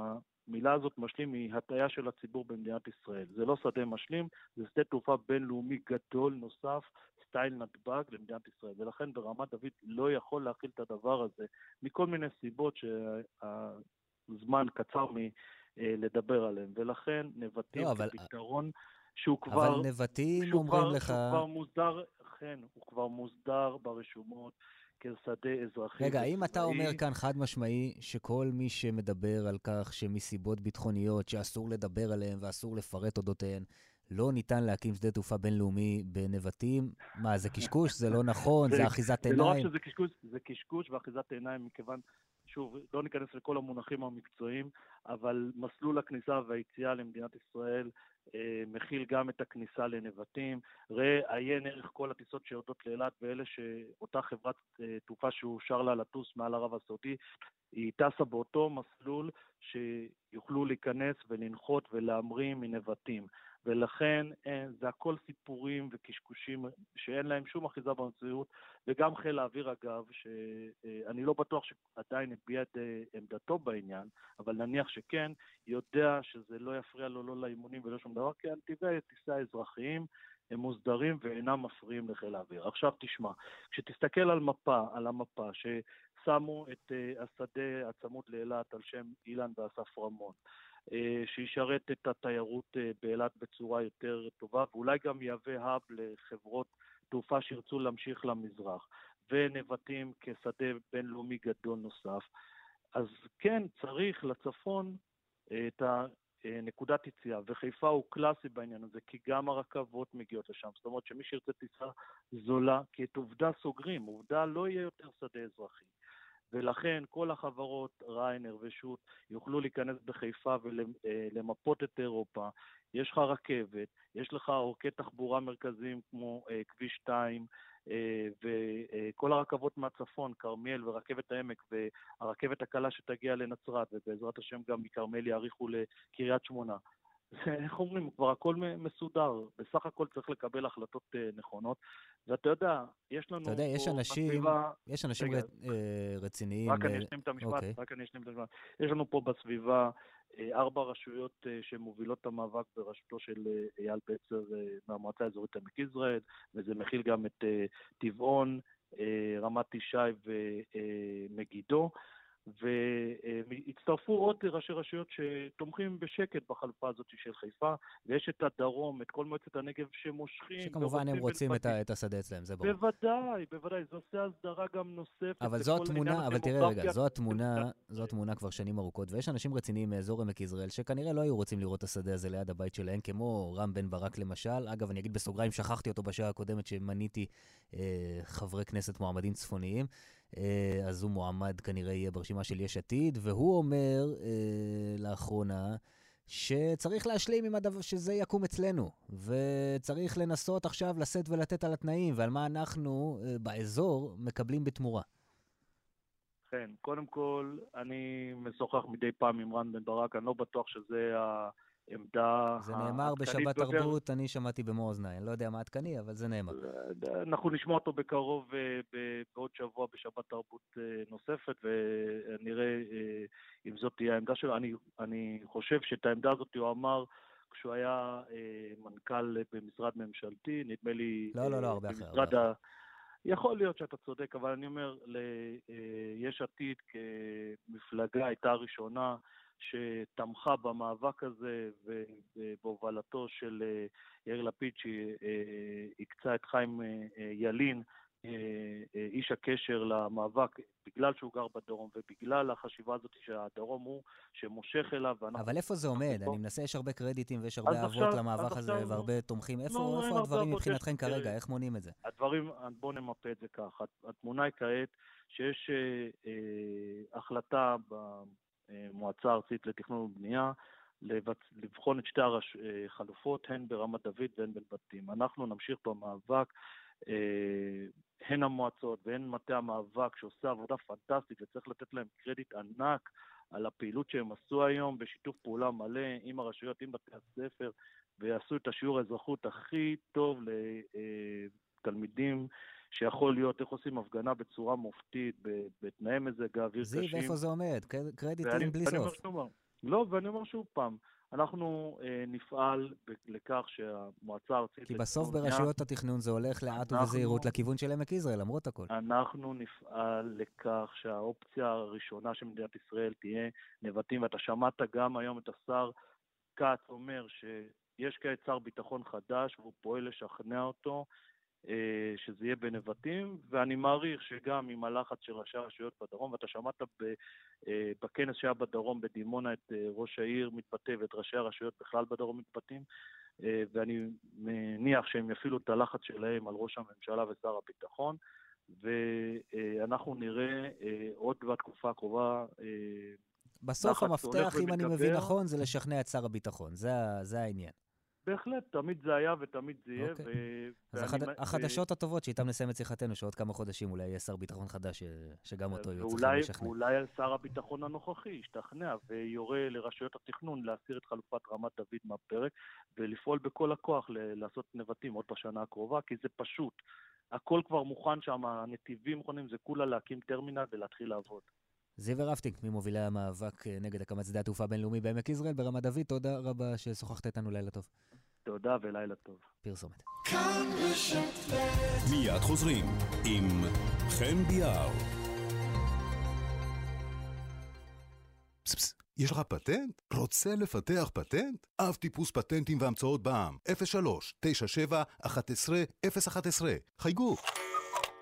המילה הזאת משלים היא הטעיה של הציבור במדינת ישראל. זה לא שדה משלים, זה שדה תעופה בינלאומי גדול נוסף, סטייל נתב"ג למדינת ישראל, ולכן ברמת דוד לא יכול להכיל את הדבר הזה, מכל מיני סיבות שהזמן קצר מלדבר עליהן, ולכן נבטים
לא, אבל-
כפתרון שהוא כבר...
אבל נבטים אומרים
כבר,
לך...
שהוא כבר מוסדר, אכן, הוא כבר מוסדר ברשומות כשדה אזרחי
רגע, האם אתה. אומר כאן חד משמעי שכל מי שמדבר על כך שמסיבות ביטחוניות שאסור לדבר עליהן ואסור לפרט אודותיהן, לא ניתן להקים שדה תעופה בינלאומי בנבטים? מה, זה קשקוש? זה לא נכון? זה [LAUGHS] אחיזת
זה לא רק
עיניים?
שזה קשקוש, זה קשקוש ואחיזת עיניים, מכיוון, שוב, לא ניכנס לכל המונחים המקצועיים, אבל מסלול הכניסה והיציאה למדינת ישראל אה, מכיל גם את הכניסה לנבטים. ראה, עיין ערך כל הטיסות שיורדות לאילת, ואלה שאותה חברת אה, תעופה שאושר לה לטוס מעל ערב הסעודי, היא טסה באותו מסלול שיוכלו להיכנס ולנחות ולהמריא מנבטים. ולכן אה, זה הכל סיפורים וקשקושים שאין להם שום אחיזה במציאות, וגם חיל האוויר אגב, שאני לא בטוח שעדיין הביע את אה, עמדתו בעניין, אבל נניח שכן, יודע שזה לא יפריע לו לא לאימונים ולא שום דבר, כי הנתיבי הטיסה האזרחיים הם מוסדרים ואינם מפריעים לחיל האוויר. עכשיו תשמע, כשתסתכל על מפה, על המפה, ששמו את אה, השדה הצמוד לאילת על שם אילן ואסף רמון, אה, שישרת את התיירות אה, באילת בצורה יותר טובה, ואולי גם יהווה האב לחברות תעופה שירצו להמשיך למזרח, ונבטים כשדה בינלאומי גדול נוסף. אז כן, צריך לצפון אה, את הנקודת יציאה, וחיפה הוא קלאסי בעניין הזה, כי גם הרכבות מגיעות לשם. זאת אומרת שמי שירצה טיסה זולה, כי את עובדה סוגרים, עובדה לא יהיה יותר שדה אזרחי. ולכן כל החברות, ריינר ושות', יוכלו להיכנס בחיפה ולמפות את אירופה. יש לך רכבת, יש לך עורקי תחבורה מרכזיים כמו אה, כביש 2, אה, וכל הרכבות מהצפון, כרמיאל ורכבת העמק, והרכבת הקלה שתגיע לנצרת, ובעזרת השם גם מכרמיאל יאריכו לקריית שמונה. זה, איך אומרים, כבר הכל מסודר. בסך הכל צריך לקבל החלטות אה, נכונות. ואתה יודע, יש לנו
אתה יודע, יש אנשים,
בסביבה...
יש אנשים
רגע,
אה, רציניים.
רק
אה,
אני אשלים את המשפט,
אוקיי.
רק אני אשלים את המשפט. יש לנו פה בסביבה אה, ארבע רשויות אה, שמובילות את המאבק בראשותו של אה, אייל בצר אה, מהמועצה האזורית עמק יזרעאל, וזה מכיל גם את אה, טבעון, אה, רמת ישי ומגידו. והצטרפו עוד ראשי רשויות שתומכים בשקט בחלופה הזאת של חיפה, ויש את הדרום, את כל מועצת הנגב שמושכים.
שכמובן הם רוצים את. ה- את השדה אצלם, זה ברור.
בוודאי, בוודאי, זה עושה הסדרה גם נוספת.
אבל זו התמונה, אבל תראה רגע. זו התמונה, זו התמונה כבר שנים ארוכות, ויש אנשים רציניים מאזור עמק יזרעאל שכנראה לא היו רוצים לראות את השדה הזה ליד הבית שלהם, כמו רם בן ברק למשל. אגב, אני אגיד בסוגריים, שכחתי אותו בשעה הקודמת שמניתי אה, חברי כנסת מועמדים צפוניים, אז הוא מועמד כנראה יהיה ברשימה של יש עתיד, והוא אומר אה, לאחרונה, שצריך להשלים עם הדבר, שזה יקום אצלנו, וצריך לנסות עכשיו לשאת ולתת על התנאים ועל מה אנחנו אה, באזור מקבלים בתמורה.
כן, קודם כל, אני משוחח מדי פעם עם רן בן ברק, אני לא בטוח שזה העמדה
זה נאמר בשבת
ביותר.
תרבות, אני שמעתי במו אוזניי. לא יודע מה עדכני, אבל זה נאמר.
אנחנו נשמע אותו בקרוב, אה, בעוד שבוע בשבת תרבות אה, נוספת, ונראה אה, אם זאת תהיה העמדה שלו. אני, אני חושב שאת העמדה הזאת הוא אמר כשהוא היה אה, מנכ"ל במשרד ממשלתי, נדמה לי...
לא, לא, לא, הרבה
במשרד
הרבה
ה... יכול להיות שאתה צודק, אבל אני אומר, ליש עתיד כמפלגה הייתה הראשונה שתמכה במאבק הזה ובהובלתו של אה, יאיר לפיד, שהקצה את חיים אה, אה, ילין, איש הקשר למאבק, בגלל שהוא גר בדרום ובגלל החשיבה הזאת שהדרום הוא שמושך אליו.
אבל איפה זה עומד? אני מנסה, יש הרבה קרדיטים ויש הרבה אהבות למאבק הזה והרבה תומכים. איפה
לא, הרבה
הדברים מבחינתכם כרגע? איך מונעים את זה?
הדברים, בואו נמפה את זה ככה. התמונה היא כעת שיש החלטה במועצה הארצית לתכנון ובנייה. לבחון את שתי החלופות, הן ברמת דוד והן בנבטים. אנחנו נמשיך במאבק, אה, הן המועצות והן מטה המאבק שעושה עבודה פנטסטית וצריך לתת להם קרדיט ענק על הפעילות שהם עשו היום בשיתוף פעולה מלא עם הרשויות, עם בתי הספר, ועשו את השיעור האזרחות הכי טוב לתלמידים שיכול להיות, איך עושים הפגנה בצורה מופתית, בתנאי מזג האוויר קשים.
זיו, איפה זה עומד? קרדיטים בלי סוף.
לא, ואני אומר שוב פעם, אנחנו אה, נפעל ב- לכך שהמועצה הארצית...
כי בסוף
לתכנון
ברשויות התכנון זה הולך לאט
אנחנו-
ובזהירות לכיוון של עמק יזרעאל, למרות הכל.
אנחנו נפעל לכך שהאופציה הראשונה של מדינת ישראל תהיה נבטים, ואתה שמעת גם היום את השר כץ אומר שיש כעת שר ביטחון חדש והוא פועל לשכנע אותו שזה יהיה בנבטים, ואני מעריך שגם עם הלחץ של ראשי הרשויות בדרום, ואתה שמעת ב, אה, בכנס שהיה בדרום בדימונה את אה, ראש העיר מתבטא ואת ראשי הרשויות בכלל בדרום מתבטאים, אה, ואני מניח שהם יפעילו את הלחץ שלהם על ראש הממשלה ושר הביטחון, ואנחנו נראה אה, עוד בתקופה הקרובה אה,
בסוף המפתח, אם אני מבין. נכון, זה לשכנע את שר הביטחון. זה זה העניין.
בהחלט, תמיד זה היה ותמיד זה יהיה.
אוקיי.
ו-
אז
ואני
החד...
מ-
החדשות הטובות שאיתן נסיים את שיחתנו, שעוד כמה חודשים אולי יהיה שר ביטחון חדש, ש... שגם אותו יהיו צריכים לשכנע.
ואולי שר הביטחון הנוכחי ישתכנע ויורה לרשויות התכנון להסיר את חלופת רמת דוד מהפרק ולפעול בכל הכוח ל- לעשות נבטים עוד בשנה הקרובה, כי זה פשוט. הכל כבר מוכן שם, הנתיבים מוכנים, זה כולה להקים טרמינל ולהתחיל לעבוד.
זיו ורפטינג, ממובילי המאבק אה, נגד הקמת שדה התעופה הבינלאומי בעמק יזרעאל ברמת דוד, תודה רבה ששוחחת איתנו, לילה טוב.
תודה ולילה טוב.
פרסומת.
מיד חוזרים עם חן ביאר.
יש לך פטנט? רוצה לפתח פטנט? אב טיפוס פטנטים והמצאות בע"מ, 03 97 11 011 חייגו.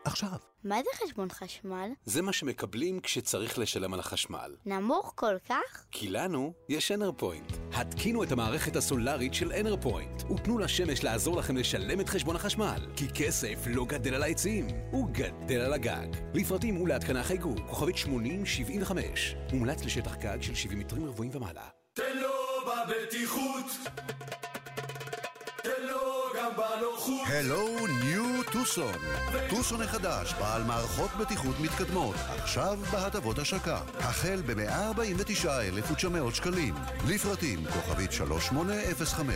עכשיו.
מה זה חשבון חשמל?
זה מה שמקבלים כשצריך לשלם על החשמל.
נמוך כל כך?
כי לנו יש אנרפוינט. התקינו את המערכת הסולארית של אנרפוינט, ותנו לשמש לעזור לכם לשלם את חשבון החשמל. כי כסף לא גדל על העצים, הוא גדל על הגג. לפרטים ולהתקנה חייגו, כוכבית 8075. מומלץ לשטח גג של 70 מטרים רבועים ומעלה.
תן לו בבטיחות, בנוחות.
הלו ניו טוסון. טוסון החדש, בעל מערכות בטיחות מתקדמות, עכשיו בהטבות השקה. החל ב-149,900 שקלים. לפרטים כוכבית 3805.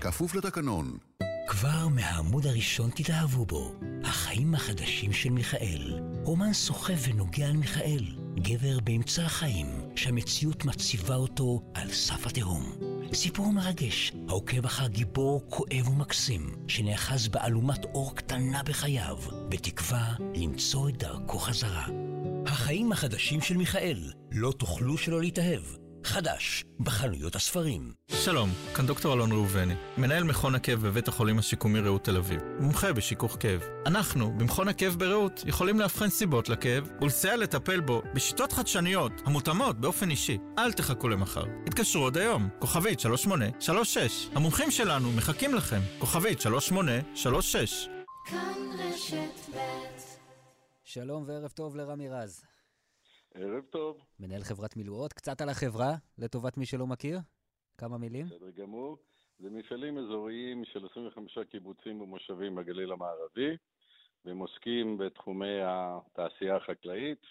כפוף לתקנון.
כבר מהעמוד הראשון תתאהבו בו. החיים החדשים של מיכאל. רומן סוחב ונוגע על מיכאל. גבר באמצע החיים, שהמציאות מציבה אותו על סף התהום. סיפור מרגש, העוקב אחר גיבור כואב ומקסים, שנאחז באלומת אור קטנה בחייו, בתקווה למצוא את דרכו חזרה. החיים החדשים של מיכאל, לא תוכלו שלא להתאהב. חדש, בחנויות הספרים.
שלום, כאן דוקטור אלון ראובני, מנהל מכון הכאב בבית החולים השיקומי רעות תל אביב, מומחה בשיכוך כאב. אנחנו, במכון הכאב ברעות, יכולים לאבחן סיבות לכאב ולסייע לטפל בו בשיטות חדשניות המותאמות באופן אישי. אל תחכו למחר. התקשרו עוד היום, כוכבית 3836. המומחים שלנו מחכים לכם, כוכבית 3836.
כאן רשת ב'
שלום וערב טוב לרמי רז.
ערב טוב.
מנהל חברת מילואות, קצת על החברה, לטובת מי שלא מכיר. כמה מילים?
בסדר גמור. זה מפעלים אזוריים של 25 קיבוצים ומושבים בגליל המערבי, והם עוסקים בתחומי התעשייה החקלאית,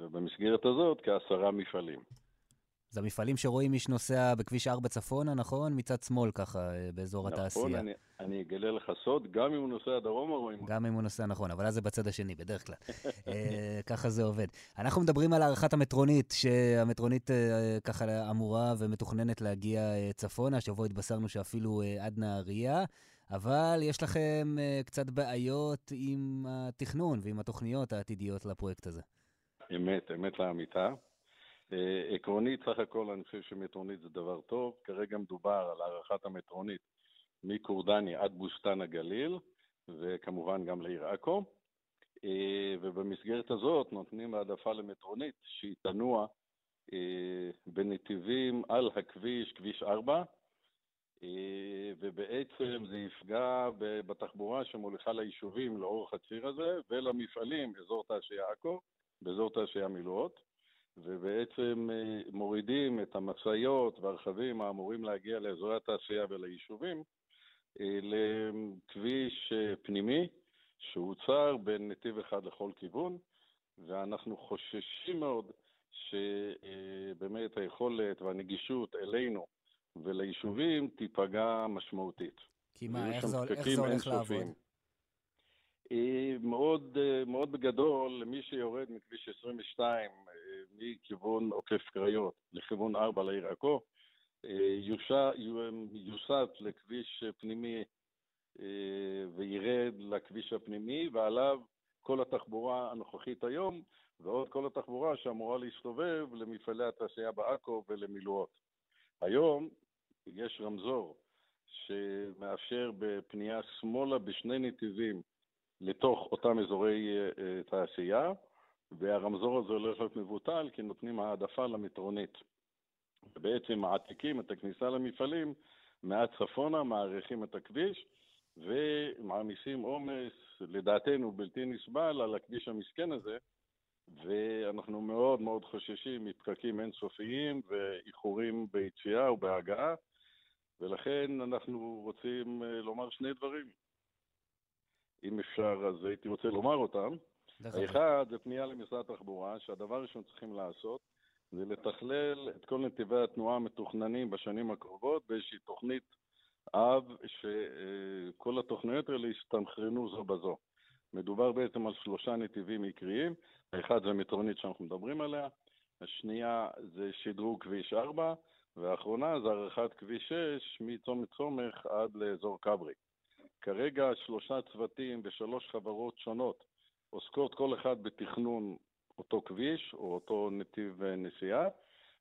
ובמסגרת הזאת כעשרה מפעלים.
זה המפעלים שרואים מי שנוסע בכביש 4 צפונה, נכון? מצד שמאל ככה, אה, באזור
נכון,
התעשייה.
אני, אני אגלה לך סוד, גם אם הוא נוסע דרומה רואים אותו.
גם אם הוא נוסע נכון, אבל אז זה בצד השני, בדרך כלל. אה, [LAUGHS] ככה זה עובד. אנחנו מדברים על הארכת המטרונית, שהמטרונית אה, ככה אמורה ומתוכננת להגיע אה, צפונה. השבוע התבשרנו שאפילו אה, עד נהריה, אבל יש לכם אה, קצת בעיות עם התכנון ועם התוכניות העתידיות לפרויקט הזה.
אמת, אמת לאמיתה. אה, עקרונית, סך הכל אני חושב שמטרונית זה דבר טוב. כרגע מדובר על הארכת המטרונית מכורדני עד בוסתן הגליל, וכמובן גם לעיר עכו. אה, ובמסגרת הזאת נותנים העדפה למטרונית שהיא תנוע אה, בנתיבים על הכביש, כביש 4, אה, ובעצם זה יפגע בתחבורה שמוליכה ליישובים לאורך הציר הזה ולמפעלים באזור תעשייה עכו, באזור תעשייה מילואות, ובעצם אה, מורידים את המשאיות והרכבים האמורים להגיע לאזורי התעשייה וליישובים אה, לכביש אה, פנימי שהוצר בין נתיב אחד לכל כיוון, ואנחנו חוששים מאוד שבאמת היכולת והנגישות אלינו וליישובים תיפגע משמעותית.
כי מה, איך זה, איך זה הולך. לעבוד?
מאוד, מאוד בגדול, למי שיורד מכביש 22 אה, מכיוון עוקף קריות לכיוון 4 לעיר עכו, אה, יוסט לכביש פנימי אה, וירד לכביש הפנימי, ועליו כל התחבורה הנוכחית היום, ועוד כל התחבורה שאמורה להסתובב למפעלי התעשייה בעכו ולמילואות. היום יש רמזור שמאפשר בפנייה שמאלה בשני נתיבים לתוך אותם אזורי אה, תעשייה, והרמזור הזה הולך להיות מבוטל כי נותנים העדפה למטרונית. בעצם מעתיקים את הכניסה למפעלים מעט צפונה, מאריכים את הכביש ומעמיסים עומס, לדעתנו בלתי נסבל, על הכביש המסכן הזה, ואנחנו מאוד מאוד חוששים מפקקים אינסופיים ואיחורים ביציאה ובהגעה, ולכן אנחנו רוצים אה, לומר שני דברים. אם אפשר, אז הייתי רוצה לומר אותם. האחד זה פנייה למשרד התחבורה, שהדבר הראשון צריכים לעשות זה לתכלל את כל נתיבי התנועה המתוכננים בשנים הקרובות באיזושהי תוכנית אב, שכל התוכניות האלה יסתנכרנו זו בזו. מדובר בעצם על שלושה נתיבים עיקריים, האחד זה מטרונית שאנחנו מדברים עליה, השנייה זה שדרוג כביש 4, והאחרונה זה הארכת כביש 6 מצומת סומך עד לאזור כברי. כרגע שלושה צוותים ושלוש חברות שונות עוסקות כל אחד בתכנון אותו כביש או אותו נתיב נסיעה,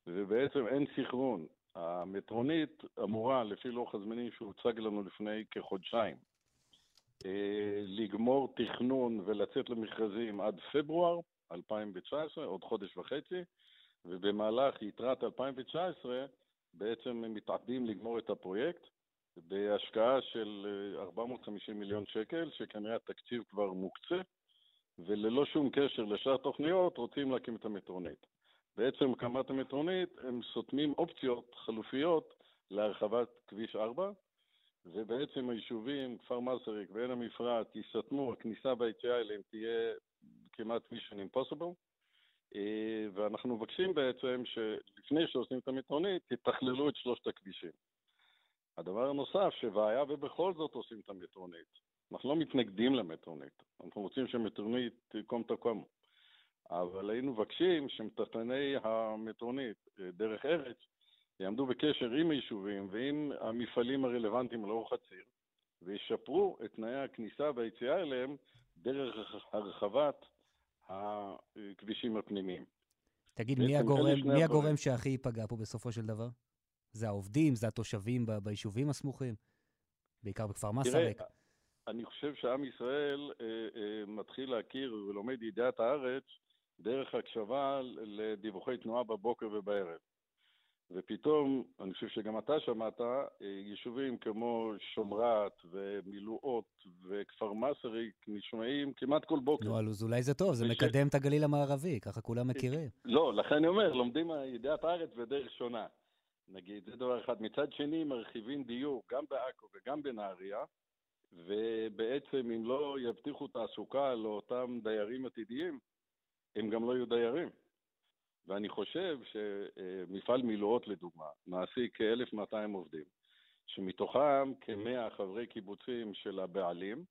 ובעצם אין סינכרון. המטרונית אמורה, לפי לוח הזמנים שהוצג לנו לפני כחודשיים, אה, לגמור תכנון ולצאת למכרזים עד פברואר 2019, עוד חודש וחצי, ובמהלך יתרת 2019 בעצם הם מתעתדים לגמור את הפרויקט בהשקעה של 450 מיליון שקל, שכנראה התקציב כבר מוקצה, וללא שום קשר לשאר התוכניות רוצים להקים את המטרונית. בעצם הקמת המטרונית הם סותמים אופציות חלופיות להרחבת כביש 4, ובעצם היישובים, כפר מסריק ועין המפרט, ייסתמו, הכניסה והיציאה אליהם תהיה כמעט mission impossible, אה, ואנחנו מבקשים בעצם שלפני שעושים את המטרונית, תתכללו את שלושת הכבישים. הדבר הנוסף, שבעיה ובכל זאת עושים את המטרונית. אנחנו לא מתנגדים למטרונית, אנחנו רוצים שמטרונית תקום תקום. אבל היינו מבקשים שמתכנני המטרונית, אה, דרך ארץ, יעמדו בקשר עם היישובים ועם המפעלים הרלוונטיים לאורך הציר, וישפרו את תנאי הכניסה והיציאה אליהם דרך הרחבת הכבישים הפנימיים.
תגיד, מי הגורם, מי הגורם שהכי ייפגע פה בסופו של דבר? זה העובדים, זה התושבים ביישובים הסמוכים? בעיקר בכפר מסריק.
תראה, אני חושב שעם ישראל אה, אה, מתחיל להכיר ולומד ידיעת הארץ דרך הקשבה לדיווחי תנועה בבוקר ובערב. ופתאום, אני חושב שגם אתה שמעת, אה, יישובים כמו שומרת ומילואות וכפר מסריק נשמעים כמעט כל בוקר.
נו, אז אולי זה טוב, זה
וש-
מקדם את הגליל המערבי, ככה כולם מכירים.
לא, לכן אני אומר, לומדים ידיעת הארץ בדרך שונה. נגיד, זה דבר אחד. מצד שני, מרחיבים דיור גם בעכו וגם בנהריה, ובעצם אם לא יבטיחו תעסוקה לאותם דיירים עתידיים, הם גם לא יהיו דיירים. ואני חושב שמפעל מילואות, לדוגמה, מעסיק כ-1,200 עובדים, שמתוכם כ-100 חברי קיבוצים של הבעלים,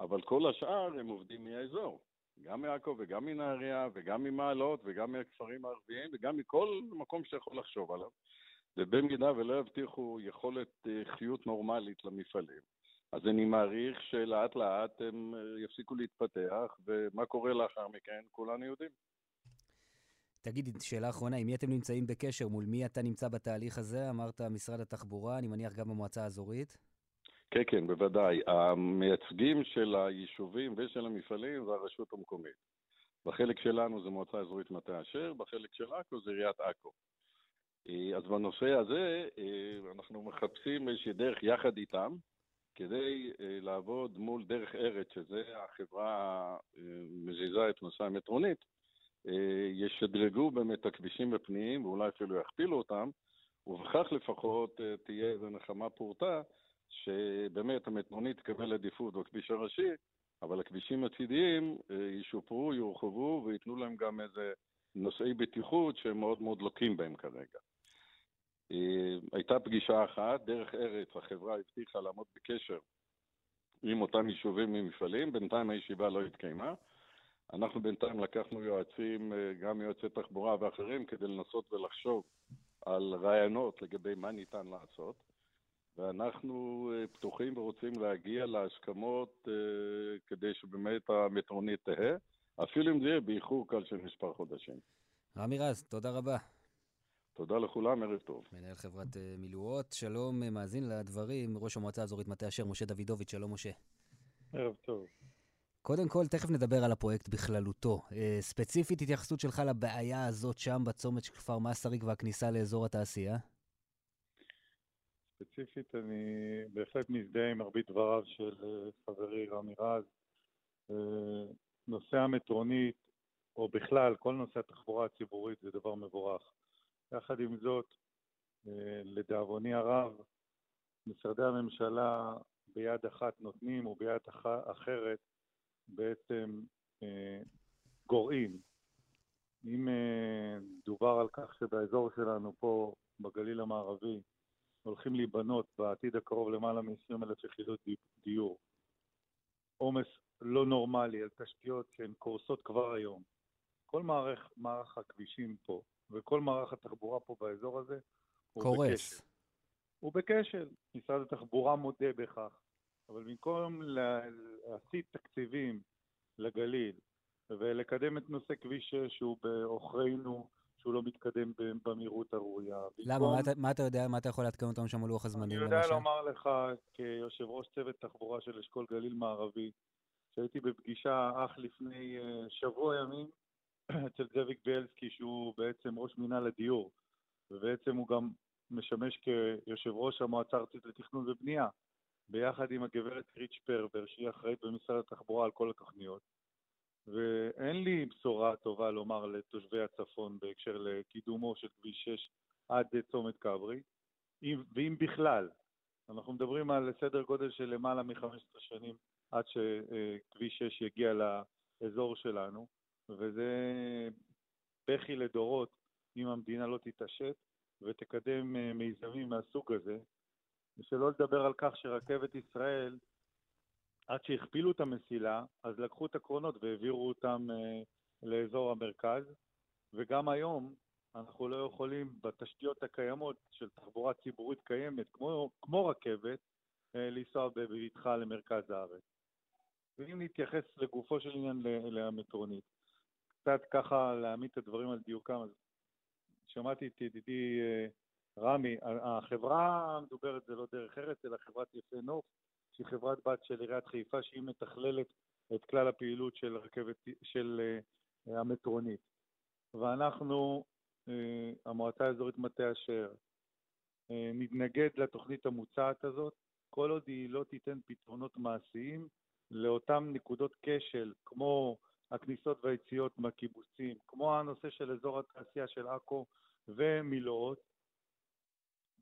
אבל כל השאר הם עובדים מהאזור. גם מעכו וגם מנהריה וגם ממעלות וגם מהכפרים הערביים וגם מכל מקום שיכול לחשוב עליו. ובמידה ולא יבטיחו יכולת אה, חיות נורמלית למפעלים, אז אני מעריך שלאט לאט הם אה, יפסיקו להתפתח, ומה קורה לאחר מכן כולנו יודעים.
תגיד, שאלה אחרונה, עם מי אתם נמצאים בקשר? מול מי אתה נמצא בתהליך הזה? אמרת משרד התחבורה, אני מניח גם במועצה האזורית.
כן, כן, בוודאי. המייצגים של היישובים ושל המפעלים זה הרשות המקומית. בחלק שלנו זה מועצה אזורית מטה אשר, בחלק של עכו זה עיריית עכו. אה, אז בנושא הזה אה, אנחנו מחפשים איזושהי דרך יחד איתם, כדי אה, לעבוד מול דרך ארץ, שזה החברה המזיזה את נושא המטרונית, ישדרגו באמת את הכבישים הפנימיים ואולי אפילו יכפילו אותם, ובכך לפחות תהיה איזו נחמה פורתא, שבאמת המטרונית תקבל עדיפות בכביש הראשי, אבל הכבישים הצידיים ישופרו, יורחבו וייתנו להם גם איזה נושאי בטיחות שהם מאוד מאוד לוקים בהם כרגע. הייתה פגישה אחת, דרך ארץ, החברה הבטיחה לעמוד בקשר עם אותם יישובים ומפעלים, בינתיים הישיבה לא התקיימה. אנחנו בינתיים לקחנו יועצים, גם יועצי תחבורה ואחרים, כדי לנסות ולחשוב על רעיונות לגבי מה ניתן לעשות, ואנחנו אה, פתוחים ורוצים להגיע להסכמות אה, כדי שבאמת המטרונית תהא, אפילו אם זה יהיה באיחור קל של מספר חודשים.
רמי רז, תודה רבה.
תודה לכולם, ערב טוב.
מנהל חברת אה, מילואות, שלום, אה, מאזין לדברים, ראש המועצה האזורית מטה אשר, משה דוידוביץ', שלום משה.
ערב טוב.
קודם כל, תכף נדבר על הפרויקט בכללותו. אה, ספציפית, התייחסות שלך לבעיה הזאת שם בצומת של כפר מסריק והכניסה לאזור התעשייה?
ספציפית, אני בהחלט מזדהה עם מרבית דבריו של חברי רמי רז. נושא המטרונית, או בכלל, כל נושא התחבורה הציבורית זה דבר מבורך. יחד עם זאת, אה, לדאבוני הרב, משרדי הממשלה ביד אחת נותנים וביד אח- אחרת בעצם אה, גורעים. אם אה, דובר על כך שבאזור שלנו פה, בגליל המערבי, הולכים להיבנות בעתיד הקרוב למעלה מ-20 אלף יחידות די- דיור, עומס לא נורמלי על תשתיות שהן קורסות כבר היום. כל מערך, מערך הכבישים פה וכל מערך התחבורה פה באזור הזה הוא
קורס.
בכשל. הוא בכשל. משרד התחבורה מודה בכך, אבל במקום לה- להסיט תקציבים לגליל ולקדם את נושא כביש 6 שהוא בעוכרינו, שהוא לא מתקדם במהירות הראויה.
למה?
במקום-
מה אתה- מה אתה יודע? מה אתה יכול לעדכן אותנו שם על לוח הזמנים,
אני יודע
למשל?
לומר לך, כיושב ראש צוות תחבורה של אשכול גליל מערבי, שהייתי בפגישה אך לפני אה, שבוע ימים אצל זאביק בילסקי, שהוא בעצם ראש מינהל הדיור, ובעצם הוא גם משמש כיושב ראש המועצה הארצית לתכנון ובנייה, ביחד עם הגברת ריץ' פרבר, שהיא אחראית במשרד התחבורה על כל התוכניות. ואין לי בשורה טובה לומר לתושבי הצפון בהקשר לקידומו של כביש 6 עד צומת כברי, אם- ואם בכלל. אנחנו מדברים על סדר גודל של למעלה מ-15 שנים עד שכביש 6 יגיע לאזור שלנו, וזה בכי לדורות אם המדינה לא תתעשת ותקדם אה, מיזמים מהסוג הזה. ושלא לדבר על כך שרכבת ישראל, עד שהכפילו את המסילה, אז לקחו את הקרונות והעבירו אותם אה, לאזור המרכז, וגם היום אנחנו לא יכולים בתשתיות הקיימות של תחבורה ציבורית קיימת, כמו, כמו רכבת, אה, לנסוע בבטחה למרכז הארץ. ואם נתייחס לגופו של עניין למטרונית, קצת ככה להעמיד את הדברים על דיוקם, אז שמעתי את ידידי אה, רמי, החברה המדוברת זה לא דרך ארץ, אלא חברת יפה נוף, שהיא חברת בת של עיריית חיפה, שהיא מתכללת את כלל הפעילות של רכבת, של אה, המטרונית. ואנחנו, אה, המועצה האזורית מטה אשר, נתנגד לתוכנית המוצעת הזאת, כל עוד היא לא תיתן פתרונות מעשיים לאותן נקודות כשל, כמו הכניסות והיציאות מהקיבוצים, כמו הנושא של אזור התעשייה של עכו ומילואות,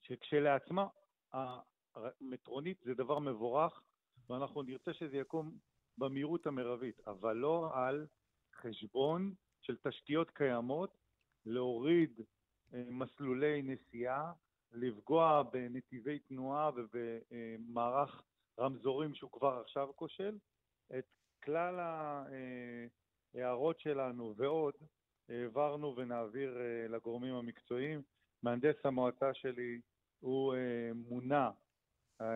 שכשלעצמה המטרונית זה דבר מבורך, ואנחנו נרצה שזה יקום במהירות המרבית, אבל לא על חשבון של תשתיות קיימות, להוריד אה, מסלולי נסיעה, לפגוע בנתיבי תנועה ובמערך רמזורים שהוא כבר עכשיו כושל. את כלל ההערות שלנו ועוד העברנו ונעביר אה, לגורמים המקצועיים. מהנדס המועצה שלי הוא אה, מונה אה,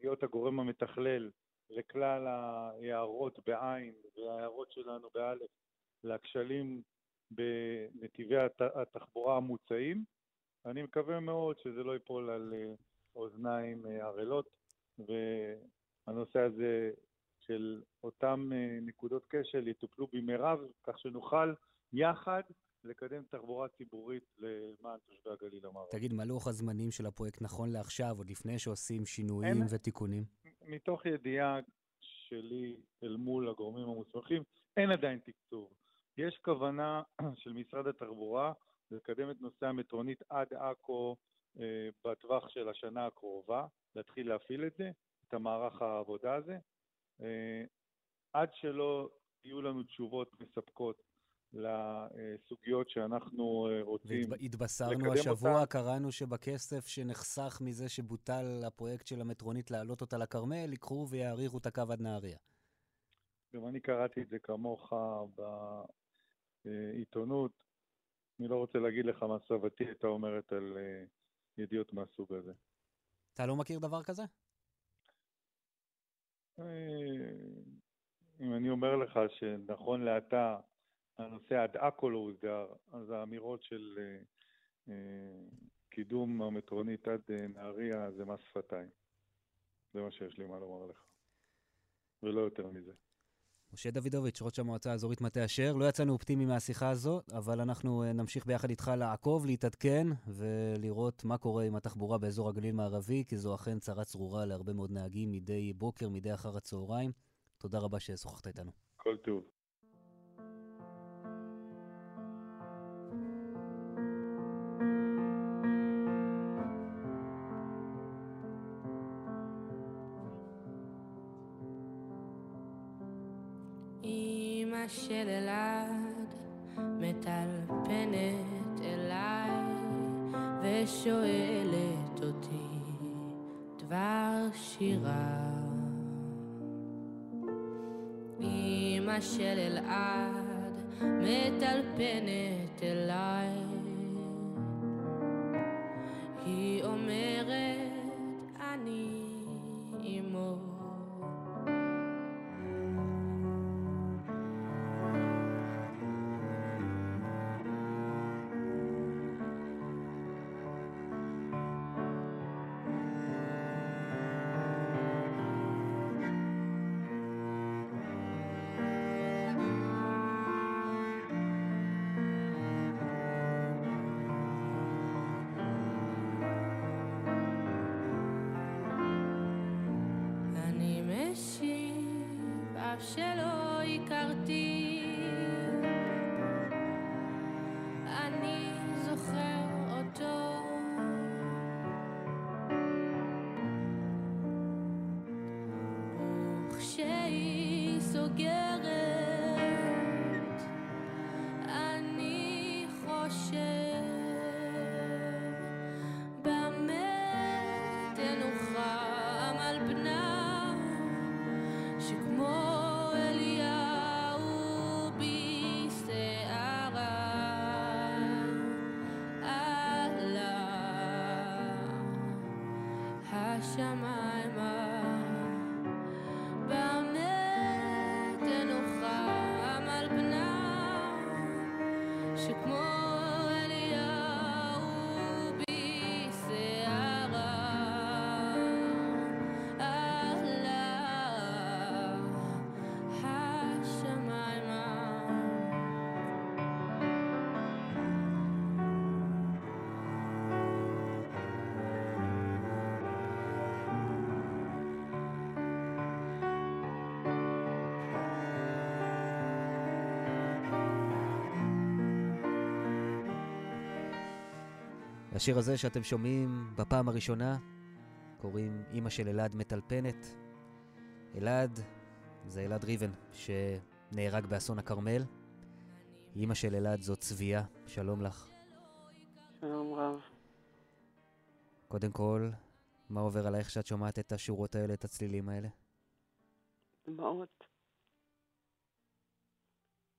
להיות הגורם המתכלל לכלל ההערות בעין וההערות שלנו באלף לכשלים בנתיבי הת- התחבורה המוצעים. אני מקווה מאוד שזה לא ייפול על אה, אוזניים אה, ערלות, והנושא הזה של אותם אה, נקודות כשל יטופלו במהרה, כך שנוכל יחד לקדם תחבורה ציבורית למען תושבי הגליל המערבי.
תגיד, מה לוח הזמנים של הפרויקט נכון לעכשיו, עוד לפני שעושים שינויים
אין-
ותיקונים?
מתוך ידיעה שלי אל מול הגורמים המוסמכים, אין עדיין תקצוב. יש כוונה [CLEARS THROAT] של משרד התחבורה לקדם את נושא המטרונית עד עכו אה, בטווח של השנה הקרובה, להתחיל להפעיל את זה, את המערך העבודה הזה. אה, עד שלא יהיו לנו תשובות מספקות לסוגיות שאנחנו אה, רוצים לקדם
השבוע,
אותן.
קראנו שבכסף שנחסך מזה שבוטל הפרויקט של המטרונית להעלות אותה לכרמל, ייקחו ויאריכו את הקו עד נהריה.
גם אני קראתי את זה כמוך בעיתונות. אני לא רוצה להגיד לך מה סבתי הייתה אומרת על אה, ידיעות מהסוג הזה.
אתה לא מכיר דבר כזה?
אה, אם אני אומר לך שנכון לעתה הנושא עד עכו לא הוסדר, אז האמירות של אה, אה, קידום המטרונית עד נהריה זה מס שפתיים. זה מה שיש לי מה לומר לך. ולא יותר מזה.
משה דוידוביץ', ראש המועצה האזורית מטה אשר, לא יצאנו אופטימי מהשיחה הזו, אבל אנחנו אה, נמשיך ביחד איתך לעקוב, להתעדכן ולראות מה קורה עם התחבורה באזור הגליל מערבי, כי זו אכן צרה צרורה להרבה מאוד נהגים מדי בוקר, מדי אחר הצהריים. תודה רבה ששוחחת איתנו.
כל טוב.
של אלעד מטלפנת אליי ושואלת אותי דבר שירה. אמא של אלעד מטלפנת אליי
השיר הזה שאתם שומעים בפעם הראשונה, קוראים אימא של אלעד מטלפנת. אלעד זה אלעד ריבן, שנהרג באסון הכרמל. אימא של אלעד זו צביה, שלום לך.
שלום רב.
קודם כל, מה עובר עלייך שאת שומעת את השורות האלה, את הצלילים האלה?
דמעות.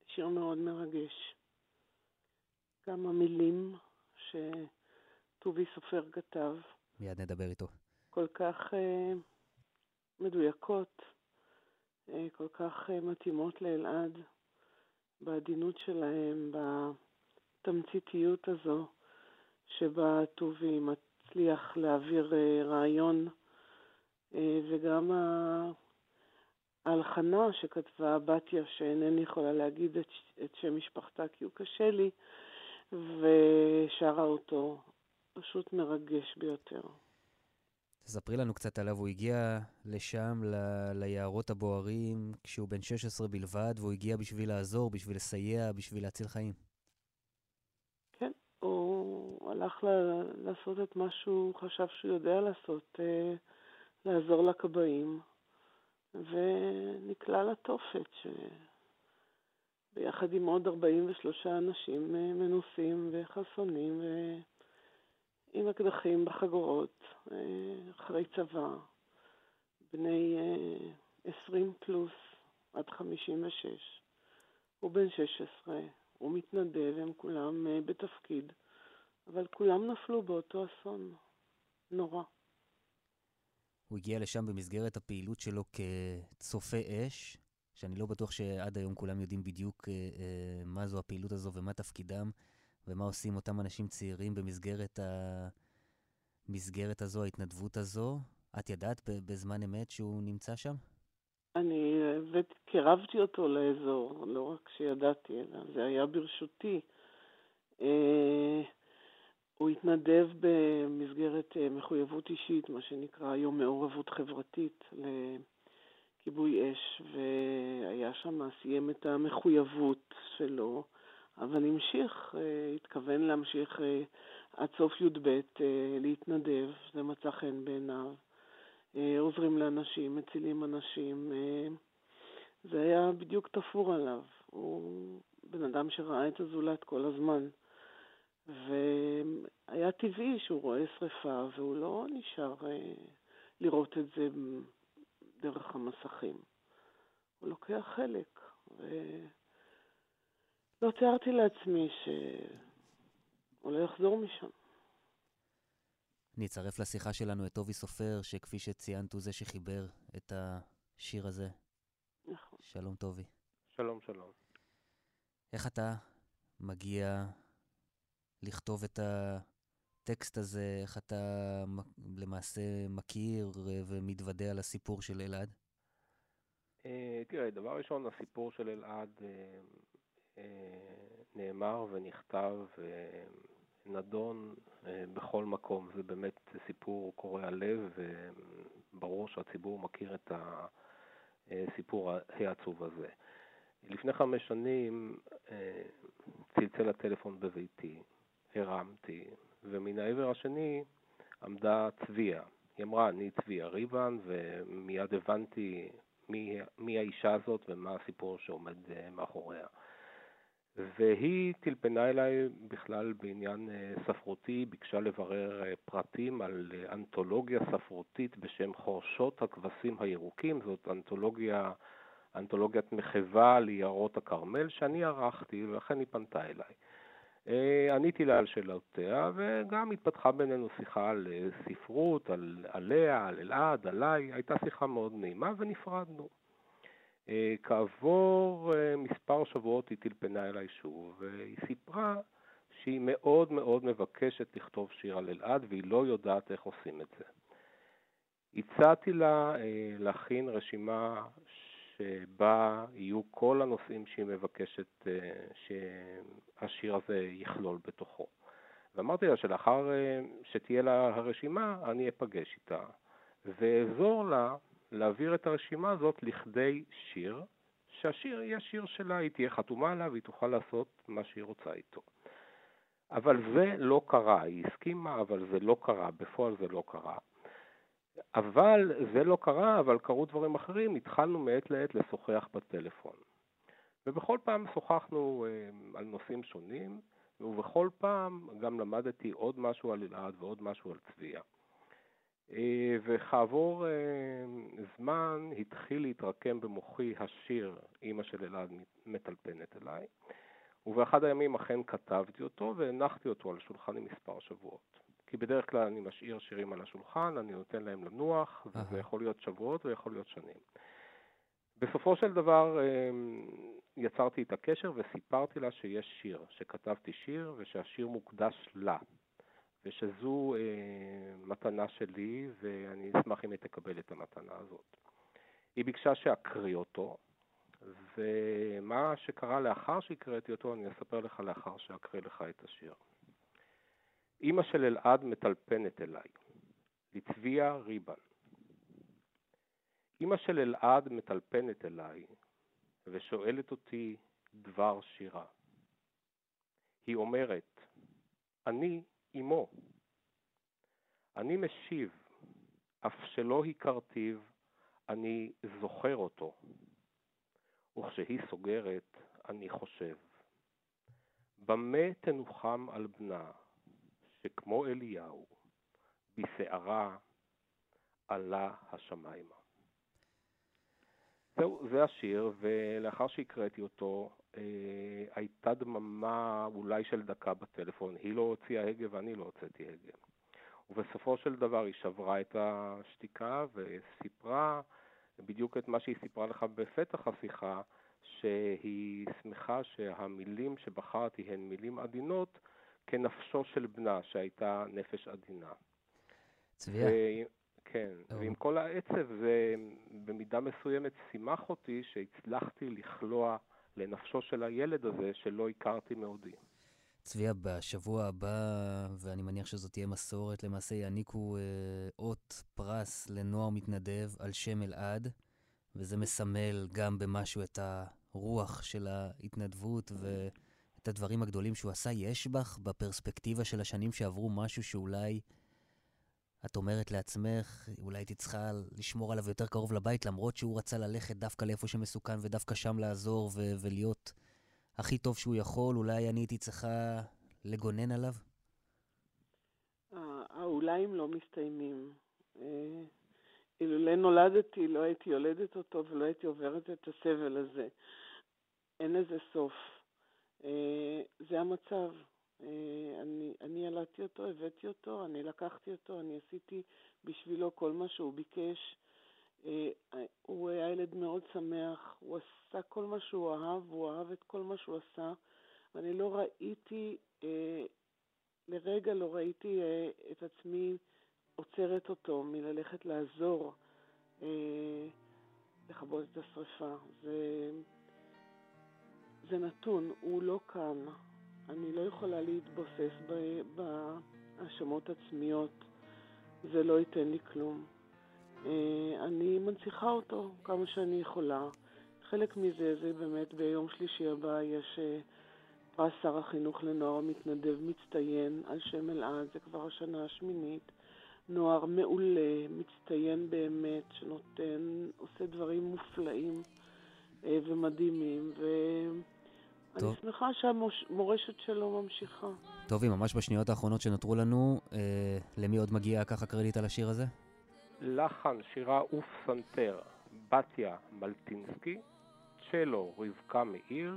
שיר מאוד מרגש. גם המילים שטובי סופר כתב,
מיד נדבר איתו.
כל כך אה, מדויקות, אה, כל כך אה, מתאימות לאלעד, בעדינות שלהם, בתמציתיות הזו, שבה טובי מצליח להעביר אה, רעיון, אה, וגם ה... ההלחנה שכתבה בתיה, שאינני יכולה להגיד את, את שם משפחתה כי הוא קשה לי, ושרה אותו. פשוט מרגש ביותר.
תספרי לנו קצת עליו, הוא הגיע לשם, ל- ליערות הבוערים, כשהוא בן 16 בלבד, והוא הגיע בשביל לעזור, בשביל לסייע, בשביל להציל חיים.
כן, הוא הלך ל- לעשות את מה שהוא חשב שהוא יודע לעשות, אה, לעזור לכבאים, ונקלע לתופת, שביחד עם עוד 43 אנשים אה, מנוסים וחסונים, ועם אקדחים בחגורות, אה, אחרי צבא, בני אה, 20 פלוס עד 56. הוא בן 16, הוא מתנדב, הם כולם אה, בתפקיד, אבל כולם נפלו באותו אסון. נורא.
הוא הגיע לשם במסגרת הפעילות שלו כצופה אש, שאני לא בטוח שעד היום כולם יודעים בדיוק אה, אה, מה זו הפעילות הזו ומה תפקידם, ומה עושים אותם אנשים צעירים במסגרת המסגרת הזו, ההתנדבות הזו. את ידעת בזמן אמת שהוא נמצא שם?
אני קירבתי אותו לאזור, לא רק שידעתי, אלא זה היה ברשותי. אה, הוא התנדב במסגרת אה, מחויבות אישית, מה שנקרא היום מעורבות חברתית לכיבוי אש, והיה שם, סיים את המחויבות שלו, אבל המשיך, אה, התכוון להמשיך אה, עד סוף י"ב אה, להתנדב, זה מצא חן בעיניו. עוזרים לאנשים, מצילים אנשים. זה היה בדיוק תפור עליו. הוא בן אדם שראה את הזולת כל הזמן. והיה טבעי שהוא רואה שריפה, והוא לא נשאר לראות את זה דרך המסכים. הוא לוקח חלק. ולא תיארתי לעצמי שהוא לא יחזור משם.
אני אצרף לשיחה שלנו את טובי סופר, שכפי שציינת הוא זה שחיבר את השיר הזה.
נכון.
שלום טובי.
שלום, שלום.
איך אתה מגיע לכתוב את הטקסט הזה? איך אתה למעשה מכיר ומתוודה על הסיפור של אלעד?
אה, תראה, דבר ראשון, הסיפור של אלעד אה, נאמר ונכתב ונדון אה, בכל מקום. זה באמת סיפור קורע לב, וברור שהציבור מכיר את הסיפור העצוב הזה. לפני חמש שנים אה, צלצל הטלפון בביתי, הרמתי, ומן העבר השני עמדה צביה. היא אמרה, אני צביה ריבן, ומיד הבנתי מי, מי האישה הזאת ומה הסיפור שעומד אה, מאחוריה. והיא טלפנה אליי בכלל בעניין אה, ספרותי, ביקשה לברר אה, פרטים על אה, אנתולוגיה ספרותית בשם חורשות הכבשים הירוקים, זאת אנתולוגיה, אנתולוגיית מחווה ליערות הכרמל שאני ערכתי, ולכן היא פנתה אליי. עניתי לה על שאלותיה, וגם התפתחה בינינו שיחה על ספרות, על, עליה, על אלעד, עליי, הייתה שיחה מאוד נעימה ונפרדנו. אה, כעבור אה, מספר שבועות היא טלפנה אליי שוב, והיא סיפרה שהיא מאוד מאוד מבקשת לכתוב שיר על אלעד והיא לא יודעת איך עושים את זה. הצעתי לה אה, להכין רשימה שבה יהיו כל הנושאים שהיא מבקשת שהשיר הזה יכלול בתוכו. ואמרתי לה שלאחר שתהיה לה הרשימה, אני אפגש איתה ואעזור לה להעביר את הרשימה הזאת לכדי שיר, שהשיר יהיה שיר שלה, היא תהיה חתומה עליו, היא תוכל לעשות מה שהיא רוצה איתו. אבל זה לא קרה, היא הסכימה, אבל זה לא קרה, בפועל זה לא קרה. אבל זה לא קרה, אבל קרו דברים אחרים, התחלנו מעת לעת לשוחח בטלפון. ובכל פעם שוחחנו אה, על נושאים שונים, ובכל פעם גם למדתי עוד משהו על אלעד ועוד משהו על צביה. אה, וכעבור אה, זמן התחיל להתרקם במוחי השיר "אימא של אלעד מטלפנת אליי", ובאחד הימים אכן כתבתי אותו והנחתי אותו על שולחני מספר שבועות. כי בדרך כלל אני משאיר שירים על השולחן, אני נותן להם לנוח, וזה יכול להיות שבועות ויכול להיות שנים. בסופו של דבר אה, יצרתי את הקשר וסיפרתי לה שיש שיר, שכתבתי שיר ושהשיר מוקדש לה. ושזו אה, מתנה שלי, ואני אשמח אם היא תקבל את המתנה הזאת. היא ביקשה שאקריא אותו, ומה שקרה לאחר שהקראתי אותו, אני אספר לך לאחר שאקריא לך את השיר. אימא של אלעד מטלפנת אליי, לצביה ריבן. אימא של אלעד מטלפנת אליי, ושואלת אותי דבר שירה. היא אומרת, אני אמו. אני משיב, אף שלא הכרתיו, אני זוכר אותו. וכשהיא סוגרת, אני חושב, במה תנוחם על בנה, שכמו אליהו, בסערה עלה השמיימה. זהו, זה השיר, ולאחר שהקראתי אותו, הייתה דממה אולי של דקה בטלפון. היא לא הוציאה הגה ואני לא הוצאתי הגה. ובסופו של דבר היא שברה את השתיקה וסיפרה בדיוק את מה שהיא סיפרה לך בפתח השיחה, שהיא שמחה שהמילים שבחרתי הן מילים עדינות כנפשו של בנה, שהייתה נפש עדינה.
צביה.
ו- כן,
טוב.
ועם כל העצב זה במידה מסוימת שימח אותי שהצלחתי לכלוע לנפשו של הילד הזה שלא הכרתי מעודי.
צביה, בשבוע הבא, ואני מניח שזאת תהיה מסורת, למעשה יעניקו אה, אות פרס לנוער מתנדב על שם אלעד, וזה מסמל גם במשהו את הרוח של ההתנדבות ואת הדברים הגדולים שהוא עשה. יש בך, בפרספקטיבה של השנים שעברו, משהו שאולי את אומרת לעצמך, אולי הייתי צריכה לשמור עליו יותר קרוב לבית, למרות שהוא רצה ללכת דווקא לאיפה שמסוכן ודווקא שם לעזור ו- ולהיות הכי טוב שהוא יכול, אולי אני הייתי צריכה לגונן עליו?
ה- האוליים לא מסתיימים. אה, אילולא נולדתי, לא הייתי יולדת אותו ולא הייתי עוברת את הסבל הזה. אין לזה סוף. אה, זה המצב. אה, אני, אני ילדתי אותו, הבאתי אותו, אני לקחתי אותו, אני עשיתי בשבילו כל מה שהוא ביקש. אה, הוא היה ילד מאוד שמח, הוא עשה כל מה שהוא אהב, הוא אהב את כל מה שהוא עשה, ואני לא ראיתי, אה, לרגע לא ראיתי את עצמי עוצרת אותו מללכת לעזור לכבות את השרפה. זה, זה נתון, הוא לא כאן. אני לא יכולה להתבוסס בהאשמות עצמיות, זה לא ייתן לי כלום. אה, אני מנציחה אותו כמה שאני יכולה. חלק מזה זה באמת ביום שלישי הבא יש אה, פרס שר החינוך לנוער המתנדב מצטיין על שם אלעד, זה כבר השנה השמינית. נוער מעולה, מצטיין באמת, שנותן, עושה דברים מופלאים אה, ומדהימים, ואני
טוב.
שמחה שהמורשת שלו ממשיכה.
טובי, ממש בשניות האחרונות שנותרו לנו, אה, למי עוד מגיע ככה קרדיט על השיר הזה?
לחן, שירה ופסנתר, בתיה מלטינסקי, צ'לו רבקה מאיר,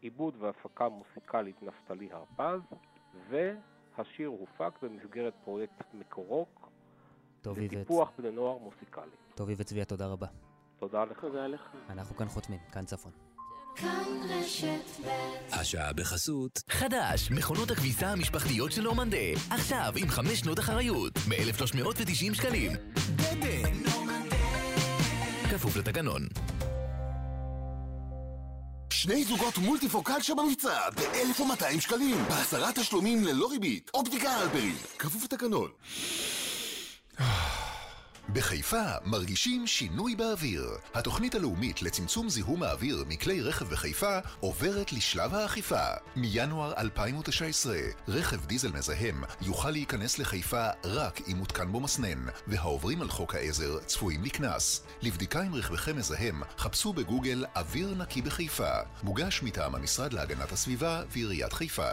עיבוד והפקה מוסיקלית נפתלי הרפז, והשיר הופק במסגרת פרויקט מקורוק. לטיפוח בני נוער מוסיקלי.
טובי וצביה, תודה רבה.
תודה לך.
תודה לך.
אנחנו כאן חותמים, כאן צפון.
כאן רשת ב'
השעה בחסות.
חדש, מכונות הכביסה המשפחתיות של נורמנדה. עכשיו עם חמש שנות אחריות, מ-1390 שקלים. דדן. כפוף לתקנון.
שני זוגות מולטיפוקל שבמבצע ב-1,200 שקלים, בעשרה תשלומים ללא ריבית. אופטיקה אלפרי, כפוף לתקנון.
בחיפה מרגישים שינוי באוויר. התוכנית הלאומית לצמצום זיהום האוויר מכלי רכב בחיפה עוברת לשלב האכיפה. מינואר 2019, רכב דיזל מזהם יוכל להיכנס לחיפה רק אם מותקן בו מסנן, והעוברים על חוק העזר צפויים לקנס. לבדיקה אם רכבכם מזהם, חפשו בגוגל אוויר נקי בחיפה. מוגש מטעם המשרד להגנת הסביבה ועיריית חיפה.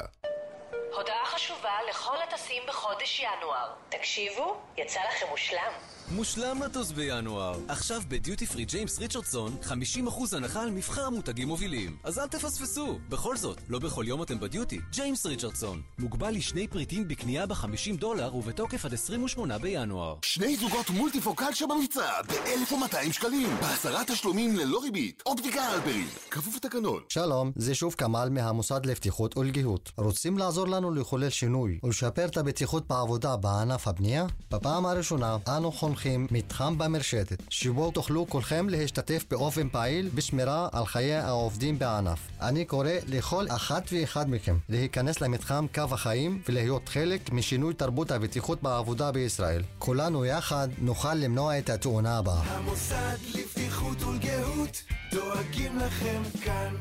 הודעה חשובה לכל הטסים בחודש ינואר. תקשיבו, יצא לכם מושלם.
מושלם לטוס בינואר. עכשיו בדיוטי פרי ג'יימס ריצ'רדסון 50% הנחה על מבחר מותגים מובילים. אז אל תפספסו. בכל זאת, לא בכל יום אתם בדיוטי. ג'יימס ריצ'רדסון. מוגבל לשני פריטים בקנייה ב-50 דולר ובתוקף עד 28 בינואר.
שני זוגות מולטיפוקל שבמבצע ב-1,200 שקלים, בעשרה תשלומים ללא ריבית. אופטיקה אלפרי, כפוף לתקנון.
שלום, זה שוב כמאל מהמוסד לבטיחות ולגיהות. רוצים לעזור לנו לחולל שינוי ולשפר את הבטיחות בעבודה בענף הבנייה? בפעם הראשונה אנו חונכים מתחם במרשתת, שבו תוכלו כולכם להשתתף באופן פעיל בשמירה על חיי העובדים בענף. אני קורא לכל אחת ואחד מכם להיכנס למתחם קו החיים ולהיות חלק משינוי תרבות הבטיחות בעבודה בישראל. כולנו יחד נוכל למנוע את התאונה הבאה.
המוסד לבטיחות ולגהות דואגים לכם כאן.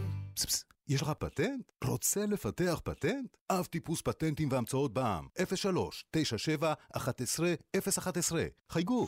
יש לך פטנט? רוצה לפתח פטנט? אב טיפוס פטנטים והמצאות בע"מ, 03 97 11 011 חייגו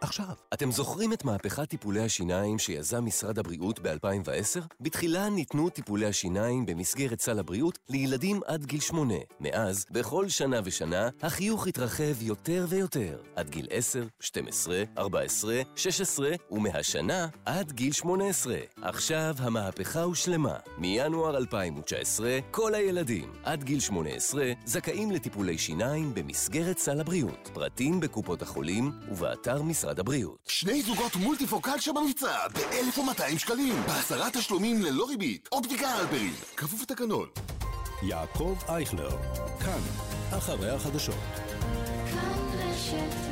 עכשיו.
אתם זוכרים את מהפכת טיפולי השיניים שיזם משרד הבריאות ב-2010? בתחילה ניתנו טיפולי השיניים במסגרת סל הבריאות לילדים עד גיל שמונה. מאז, בכל שנה ושנה, החיוך התרחב יותר ויותר. עד גיל 10, 12, 14, 16, ומהשנה עד גיל 18. עכשיו המהפכה הושלמה. מינואר 2019, כל הילדים עד גיל 18 זכאים לטיפולי שיניים במסגרת סל הבריאות. פרטים בקופות החולים ובאתר משרד הבריאות.
שני זוגות מולטיפוקל שבמבצע ב-1,200 שקלים. בעשרה תשלומים ללא ריבית. אופטיקה הלפרין. כפוף לתקנון.
יעקב אייכלר, כאן, אחרי החדשות.
כאן רשת